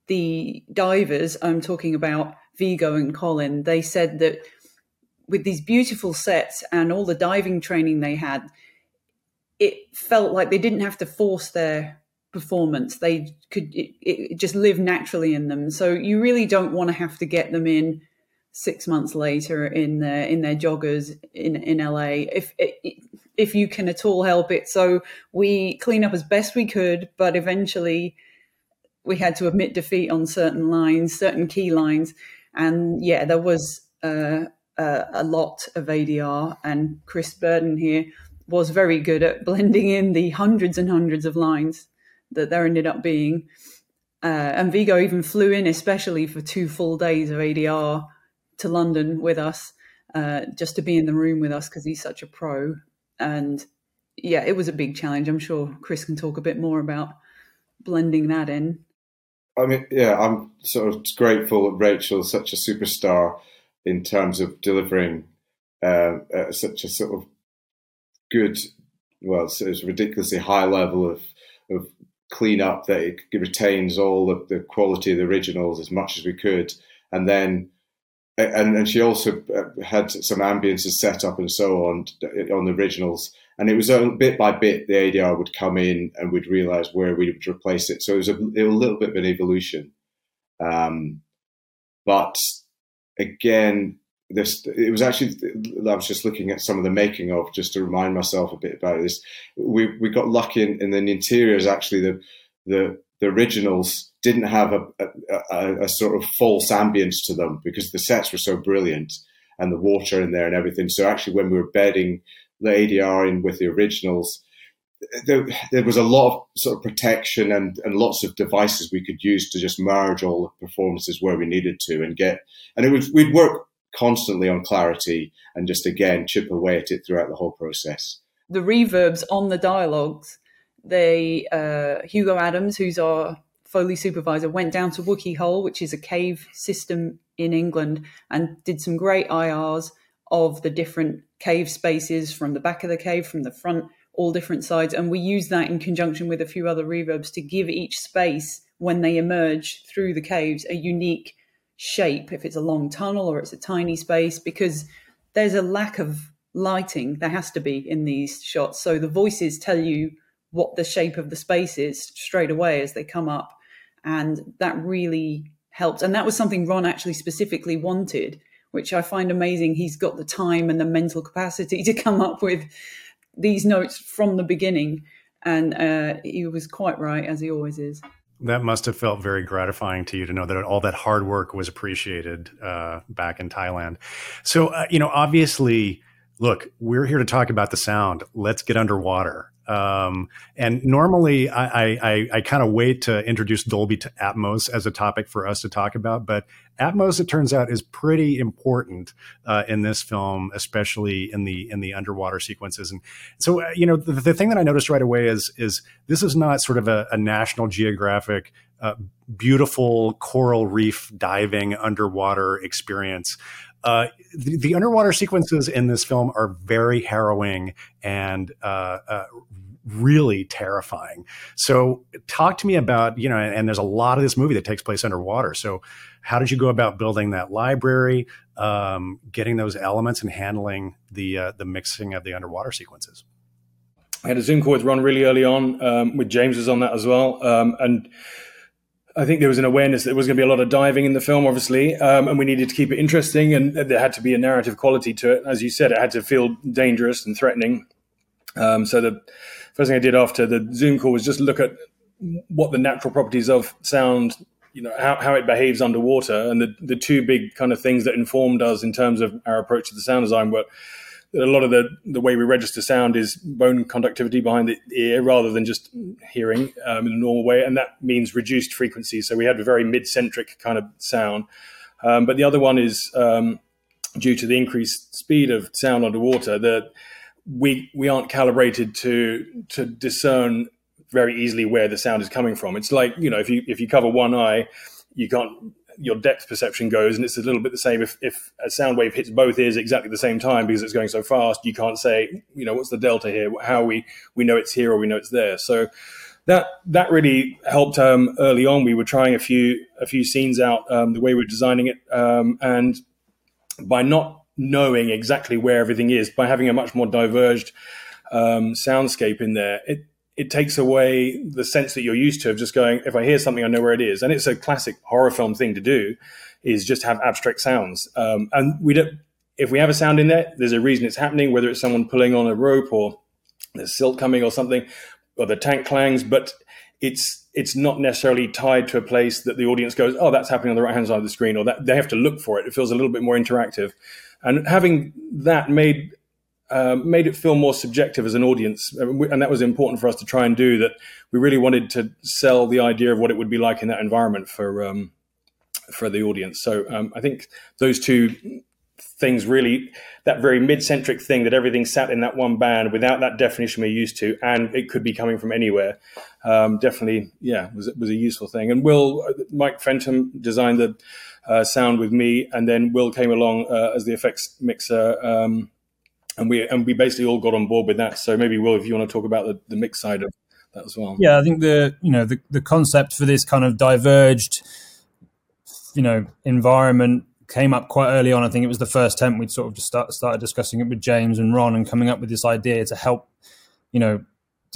the divers, I'm talking about Viggo and Colin, they said that with these beautiful sets and all the diving training they had, it felt like they didn't have to force their performance. They could it, it just live naturally in them. So you really don't want to have to get them in six months later in their in their joggers in in LA if if you can at all help it. So we clean up as best we could, but eventually we had to admit defeat on certain lines, certain key lines, and yeah, there was uh, uh, a lot of ADR. And Chris Burdon here was very good at blending in the hundreds and hundreds of lines that there ended up being uh, and Viggo even flew in especially for two full days of ADR to London with us, uh, just to be in the room with us because he's such a pro. And yeah, it was a big challenge. I'm sure Chris can talk a bit more about blending that in. I mean, yeah, I'm sort of grateful that Rachel's such a superstar in terms of delivering uh, uh, such a sort of good, well, it's a ridiculously high level of of cleanup that it retains all the, the quality of the originals as much as we could, and then and, and she also uh, had some ambiences set up and so on on the originals. And it was bit by bit the ADR would come in and we'd realize where we would replace it. So it was a, a little bit of an evolution. Um, but again, this it was actually I was just looking at some of the making of just to remind myself a bit about this. We we got lucky in, in the interiors actually the the the originals didn't have a, a, a, sort of false ambience to them because the sets were so brilliant and the water in there and everything. So actually, when we were bedding the ADR in with the originals, there, there was a lot of sort of protection and, and lots of devices we could use to just merge all the performances where we needed to and get. And it was we'd work constantly on clarity and just again chip away at it throughout the whole process. The reverbs on the dialogues, they uh, Hugo Adams, who's our Foley supervisor, went down to Wookey Hole, which is a cave system in England, and did some great IRs of the different cave spaces from the back of the cave, from the front, all different sides. And we use that in conjunction with a few other reverbs to give each space, when they emerge through the caves, a unique shape, if it's a long tunnel or it's a tiny space, because there's a lack of lighting. There has to be in these shots. So the voices tell you what the shape of the space is straight away as they come up. And that really helped. And that was something Ron actually specifically wanted, which I find amazing. He's got the time and the mental capacity to come up with these notes from the beginning. And uh, he was quite right, as he always is. That must have felt very gratifying to you to know that all that hard work was appreciated uh, back in Thailand. So, uh, you know, obviously, look, we're here to talk about the sound. Let's get underwater. Um, and normally, I, I, I kind of wait to introduce Dolby to Atmos as a topic for us to talk about. But Atmos, it turns out, is pretty important uh, in this film, especially in the in the underwater sequences. And so, uh, you know, the, the, thing that I noticed right away is is this is not sort of a, a National Geographic. Uh, beautiful coral reef diving underwater experience. Uh, the, the, underwater sequences in this film are very harrowing and uh, uh, really terrifying. So, talk to me about you know, and, there's a lot of this movie that takes place underwater. So, how did you go about building that library, um, getting those elements, and handling the uh, the mixing of the underwater sequences? I had a Zoom call with Ron really early on. Um, with James was on that as well, um, and I think there was an awareness that there was going to be a lot of diving in the film, obviously, um, and we needed to keep it interesting, and there had to be a narrative quality to it. As you said, it had to feel dangerous and threatening. Um, so the first thing I did after the Zoom call was just look at what the natural properties of sound, you know, how, how it behaves underwater, and the the two big kind of things that informed us in terms of our approach to the sound design were that a lot of the, the way we register sound is bone conductivity behind the ear rather than just hearing um, in a normal way. And that means reduced frequency. So we had a very mid centric kind of sound. Um, but the other one is um, due to the increased speed of sound underwater that we, we aren't calibrated to, to discern very easily where the sound is coming from. It's like, you know, if you, if you cover one eye, you can't your depth perception goes. And it's a little bit the same if, if a sound wave hits both ears exactly the same time because it's going so fast. You can't say, you know, what's the delta here? How we we know it's here or we know it's there. So that that really helped um, early on. We were trying a few a few scenes out um, the way we are designing it, um, and by not knowing exactly where everything is, by having a much more diverged um, soundscape in there, it it takes away the sense that you're used to of just going, if I hear something, I know where it is. And it's a classic horror film thing to do, is just have abstract sounds. Um, and we don't, if we have a sound in there, there's a reason it's happening, whether it's someone pulling on a rope or there's silt coming or something, or the tank clangs, but it's it's not necessarily tied to a place that the audience goes, oh, that's happening on the right hand side of the screen, or that they have to look for it. It feels a little bit more interactive. And having that made um, made it feel more subjective as an audience, and that was important for us to try and do. That we really wanted to sell the idea of what it would be like in that environment for um, for the audience. So um, I think those two things really that very mid-centric thing that everything sat in that one band without that definition we're used to and it could be coming from anywhere um, definitely yeah was was a useful thing and will mike fenton designed the uh, sound with me and then will came along uh, as the effects mixer um, and we and we basically all got on board with that so maybe will if you want to talk about the, the mix side of that as well yeah i think the you know the, the concept for this kind of diverged you know environment came up quite early on. I think it was the first attempt we'd sort of just start, started discussing it with James and Ron and coming up with this idea to help, you know,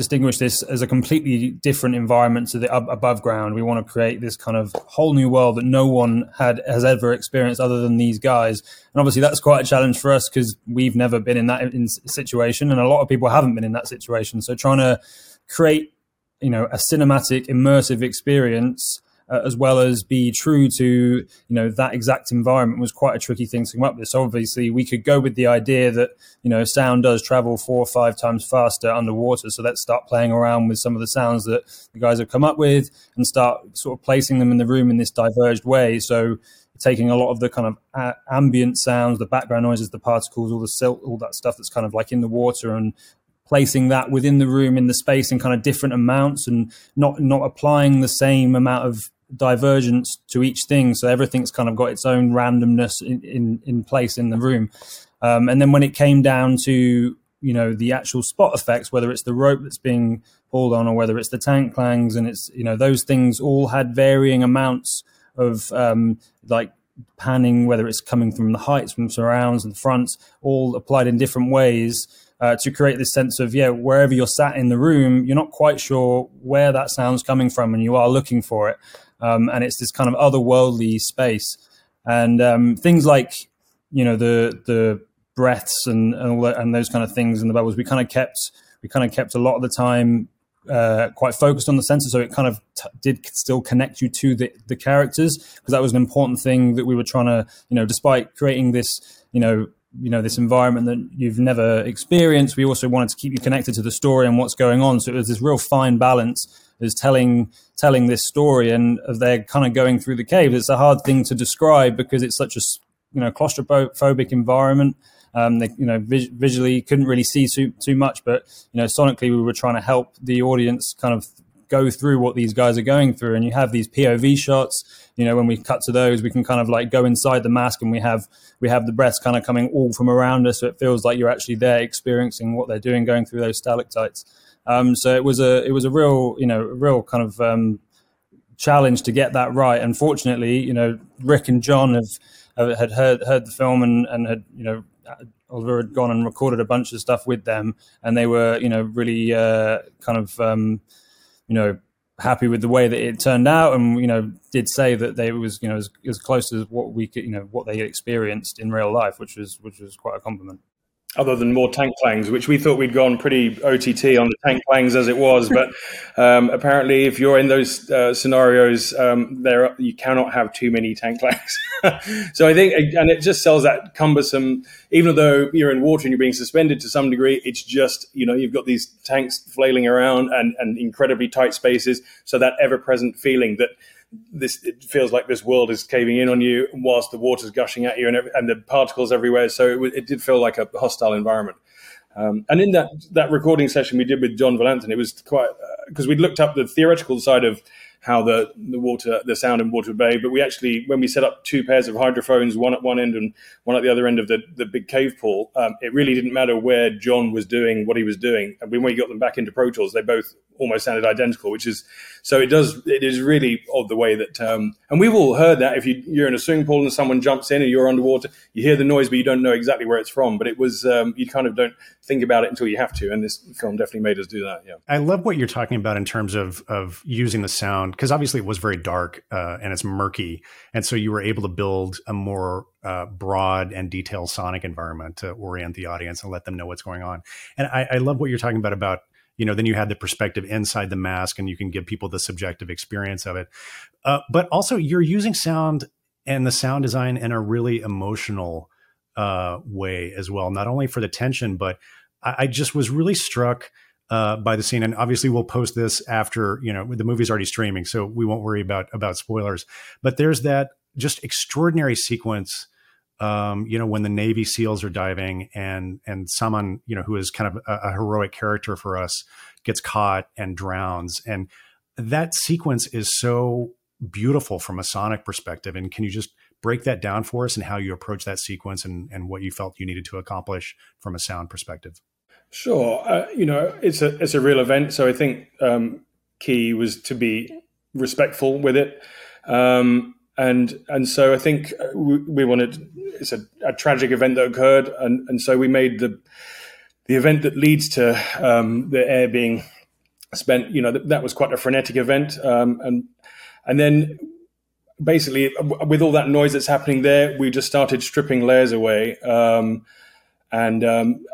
distinguish this as a completely different environment to the above ground. We want to create this kind of whole new world that no one had has ever experienced other than these guys. And obviously, that's quite a challenge for us because we've never been in that in situation, and a lot of people haven't been in that situation. So trying to create, you know, a cinematic, immersive experience uh, as well as be true to you know that exact environment was quite a tricky thing to come up with. So obviously we could go with the idea that you know sound does travel four or five times faster underwater. So let's start playing around with some of the sounds that the guys have come up with and start sort of placing them in the room in this diverged way. So taking a lot of the kind of a- ambient sounds, the background noises, the particles, all the silt, all that stuff that's kind of like in the water and placing that within the room in the space in kind of different amounts and not not applying the same amount of divergence to each thing. So everything's kind of got its own randomness in, in, in place in the room. Um, and then when it came down to, you know, the actual spot effects, whether it's the rope that's being pulled on or whether it's the tank clangs and it's, you know, those things all had varying amounts of um, like panning, whether it's coming from the heights, from surrounds and fronts, all applied in different ways. Uh, to create this sense of yeah wherever you're sat in the room you're not quite sure where that sound's coming from and you are looking for it um, and it's this kind of otherworldly space. And um, things like you know the the breaths and and, that, and those kind of things in the bubbles, we kind of kept we kind of kept a lot of the time uh, quite focused on the sensor, so it kind of t- did still connect you to the, the characters because that was an important thing that we were trying to, you know, despite creating this, you know, you know, this environment that you've never experienced, we also wanted to keep you connected to the story and what's going on. So it was this real fine balance is telling telling this story and they're kind of going through the cave. It's a hard thing to describe because it's such a you know claustrophobic environment. Um, they, you know, vis- visually couldn't really see too, too much, but you know, sonically we were trying to help the audience kind of go through what these guys are going through. And you have these POV shots. You know, when we cut to those, we can kind of like go inside the mask, and we have we have the breaths kind of coming all from around us, so it feels like you're actually there experiencing what they're doing, going through those stalactites. Um, so it was a it was a real you know a real kind of um, challenge to get that right. Unfortunately, you know Rick and John have, have had heard heard the film and, and had you know Oliver had gone and recorded a bunch of stuff with them, and they were you know really uh, kind of um, you know happy with the way that it turned out, and you know did say that they was you know as, as close as what we could you know what they experienced in real life, which was which was quite a compliment other than more tank clangs, which we thought we'd gone pretty OTT on the tank clangs as it was. But um, apparently, if you're in those uh, scenarios, um, there you cannot have too many tank clangs. so I think, and it just sells that cumbersome. Even though you're in water and you're being suspended to some degree, it's just you know you've got these tanks flailing around and, and incredibly tight spaces. So that ever-present feeling that this it feels like this world is caving in on you whilst the water's gushing at you and, and the particles everywhere. So it, it, did feel like a hostile environment. Um, and in that that recording session we did with John Volanthen, it was quite because uh, we'd looked up the theoretical side of how the, the water, the sound in Water Bay. But we actually, when we set up two pairs of hydrophones, one at one end and one at the other end of the, the big cave pool, um, it really didn't matter where John was doing what he was doing. And when we got them back into Pro Tools, they both almost sounded identical, which is so it does it is really odd the way that um, and we've all heard that if you, you're in a swimming pool and someone jumps in and you're underwater, you hear the noise but you don't know exactly where it's from. But it was um, you kind of don't think about it until you have to, and this film definitely made us do that. Yeah, I love what you're talking about in terms of of using the sound because obviously it was very dark uh, and it's murky, and so you were able to build a more uh, broad and detailed sonic environment to orient the audience and let them know what's going on. And I, I love what you're talking about about you know then you have the perspective inside the mask and you can give people the subjective experience of it uh, but also you're using sound and the sound design in a really emotional uh, way as well. Not only for the tension, but I, I just was really struck uh, by the scene. And obviously, we'll post this after you know the movie's already streaming, so we won't worry about about spoilers. But there's that just extraordinary sequence. Um, you know, when the Navy SEALs are diving and and someone, you know, who is kind of a, a heroic character for us gets caught and drowns. And that sequence is so beautiful from a sonic perspective. And can you just break that down for us and how you approach that sequence and, and what you felt you needed to accomplish from a sound perspective? Sure. Uh, you know, it's a it's a real event, so I think um, key was to be respectful with it, um, and and so I think we, we wanted it's a, a, tragic event that occurred, and and so we made the the event that leads to um, the air being spent. You know, that, that was quite a frenetic event, um, and and then basically with all that noise that's happening there, we just started stripping layers away, um, and um,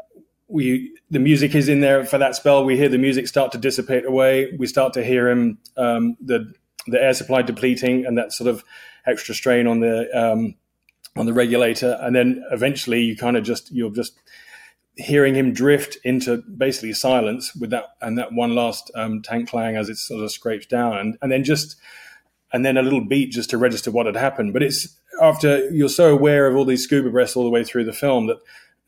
we the music is in there for that spell. We hear the music start to dissipate away. We start to hear him um, the the air supply depleting, and that sort of extra strain on the um, on the regulator. And then eventually, you kind of just you're just hearing him drift into basically silence with that and that one last um, tank clang as it sort of scrapes down, and and then just and then a little beat just to register what had happened. But it's after you're so aware of all these scuba breaths all the way through the film that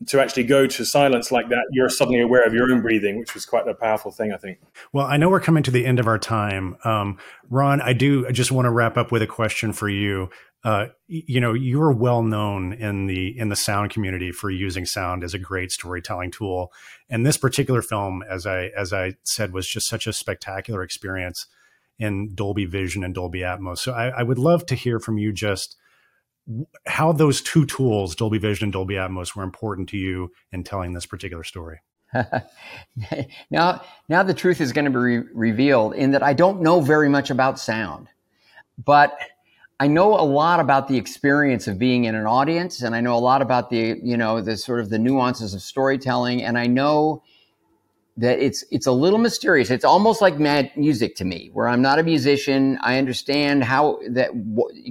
to actually go to silence like that, you're suddenly aware of your own breathing, which was quite a powerful thing, I think. Well, I know we're coming to the end of our time. Um, Ron, I do I just want to wrap up with a question for you. Uh, you know, you're well known in the in the sound community for using sound as a great storytelling tool, and this particular film, as I as I said, was just such a spectacular experience in Dolby Vision and Dolby Atmos. So I, I would love to hear from you just how those two tools, Dolby Vision and Dolby Atmos, were important to you in telling this particular story. now, now the truth is going to be re- revealed in that I don't know very much about sound, but I know a lot about the experience of being in an audience, and I know a lot about the you know the sort of the nuances of storytelling, and I know that it's it's a little mysterious. It's almost like mad music to me, where I'm not a musician. I understand how that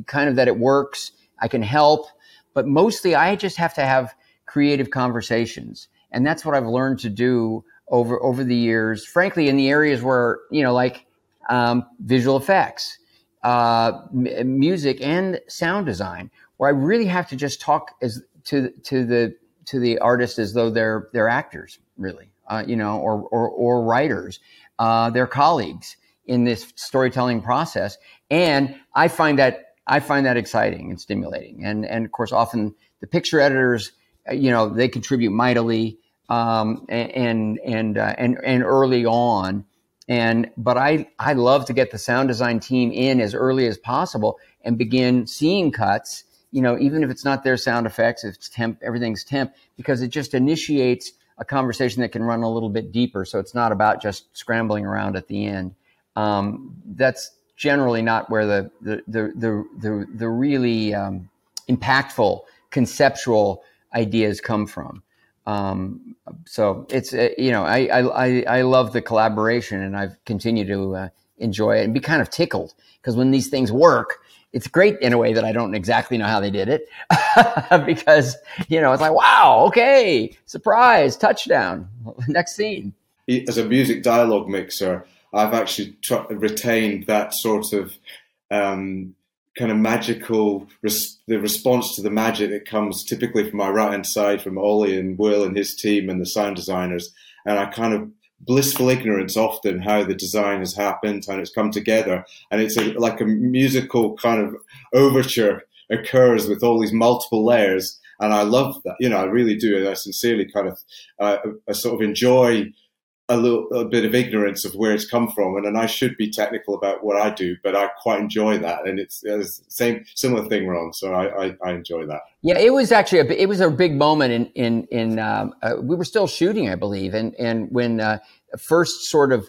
kind of that it works I can help, but mostly I just have to have creative conversations. And that's what I've learned to do over, over the years, frankly, in the areas where, you know, like, um, visual effects, uh, m- music and sound design, where I really have to just talk as to, to the, to the artist as though they're, they're actors, really, uh, you know, or, or, or writers, uh, their colleagues in this storytelling process. And I find that I find that exciting and stimulating. And and of course, often the picture editors, uh, you know, they contribute mightily um, and and uh, and and early on. And but I I love to get the sound design team in as early as possible and begin seeing cuts. You know, even if it's not their sound effects, if it's temp, everything's temp, because it just initiates a conversation that can run a little bit deeper. So it's not about just scrambling around at the end. Um, that's generally not where the the the the the, the really um, impactful conceptual ideas come from. Um, so it's uh, you know I, I I love the collaboration and I've continued to uh, enjoy it and be kind of tickled because when these things work, it's great in a way that I don't exactly know how they did it because you know it's like wow okay surprise touchdown next scene. As a music dialogue mixer, I've actually retained that sort of um, kind of magical res- the response to the magic that comes typically from my right hand side from Ollie and Will and his team and the sound designers, and I kind of blissful ignorance often how the design has happened and it's come together, and it's a, like a musical kind of overture occurs with all these multiple layers. And I love that, you know, I really do. And I sincerely kind of, uh, I sort of enjoy a little a bit of ignorance of where it's come from, and, and I should be technical about what I do, but I quite enjoy that, and it's, it's same similar thing, Ron. So I, I, I, enjoy that. Yeah, it was actually a it was a big moment in in in um, uh, we were still shooting, I believe, and and when uh, first sort of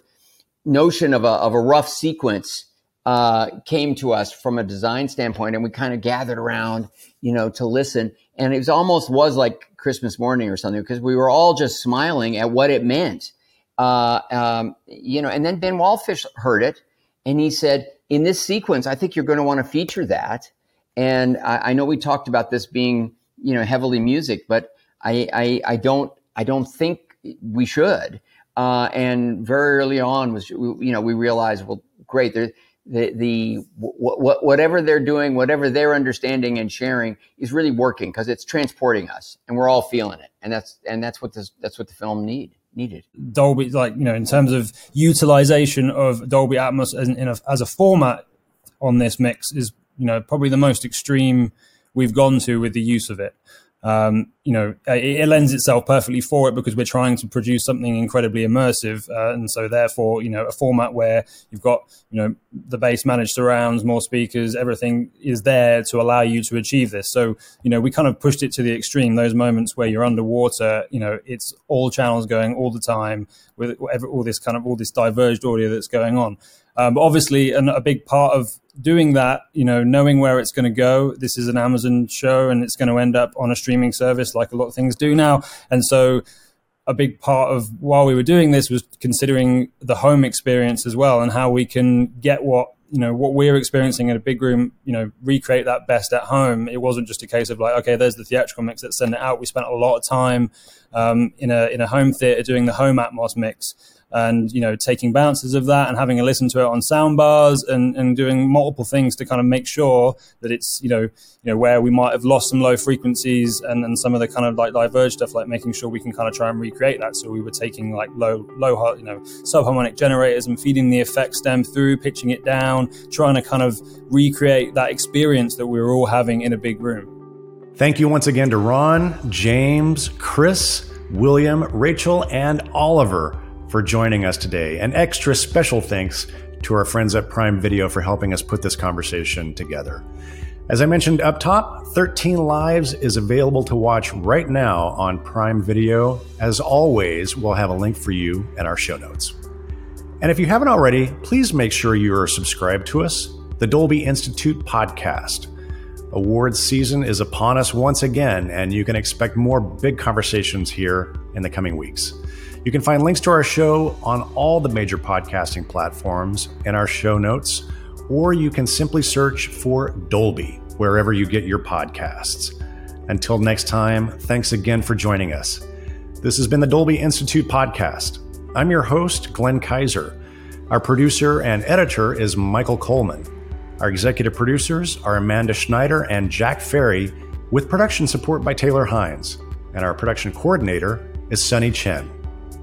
notion of a of a rough sequence uh, came to us from a design standpoint, and we kind of gathered around, you know, to listen, and it was almost was like Christmas morning or something because we were all just smiling at what it meant uh, um, you know, and then Ben Wallfisch heard it and he said, in this sequence, I think you're going to want to feature that. And I, I know we talked about this being you know, heavily music, but I, I, I don't, I don't think we should. Uh, and very early on was, you know, we realized, well, great, the, the whatever they're doing, whatever they're understanding and sharing is really working because it's transporting us, and we're all feeling it, and that's and that's what this that's what the film need needed. Dolby, like you know, in terms of utilization of Dolby Atmos as, a, as a format on this mix, is you know probably the most extreme we've gone to with the use of it um, you know, it, it, lends itself perfectly for it because we're trying to produce something incredibly immersive, uh, and so therefore, you know, a format where you've got, you know, the bass managed surrounds, more speakers, everything is there to allow you to achieve this. So, you know, we kind of pushed it to the extreme. Those moments where you're underwater, you know, it's all channels going all the time with all this kind of all this diverged audio that's going on. Um, but obviously, an, a big part of doing that, you know, knowing where it's going to go. This is an Amazon show, and it's going to end up on a streaming service, like a lot of things do now. And so, a big part of while we were doing this was considering the home experience as well, and how we can get what you know what we're experiencing in a big room you know recreate that best at home it wasn't just a case of like okay there's the theatrical mix let's send it out we spent a lot of time um, in a in a home theater doing the home atmos mix and you know taking bounces of that and having a listen to it on sound bars and, and doing multiple things to kind of make sure that it's you know you know where we might have lost some low frequencies and, and some of the kind of like diverged stuff like making sure we can kind of try and recreate that. So we were taking like low low you know subharmonic generators and feeding the effect stem through pitching it down trying to kind of recreate that experience that we were all having in a big room. Thank you once again to ron james chris william rachel and oliver for joining us today. An extra special thanks to our friends at Prime Video for helping us put this conversation together. As I mentioned up top, 13 Lives is available to watch right now on Prime Video. As always, we'll have a link for you in our show notes. And if you haven't already, please make sure you are subscribed to us, the Dolby Institute podcast. Awards season is upon us once again, and you can expect more big conversations here in the coming weeks. You can find links to our show on all the major podcasting platforms in our show notes, or you can simply search for Dolby wherever you get your podcasts. Until next time, thanks again for joining us. This has been the Dolby Institute podcast. I'm your host, Glenn Kiser. Our producer and editor is Michael Coleman. Our executive producers are Amanda Schneider and Jack Ferry, with production support by Taylor Hines. And our production coordinator is Sunny Chen.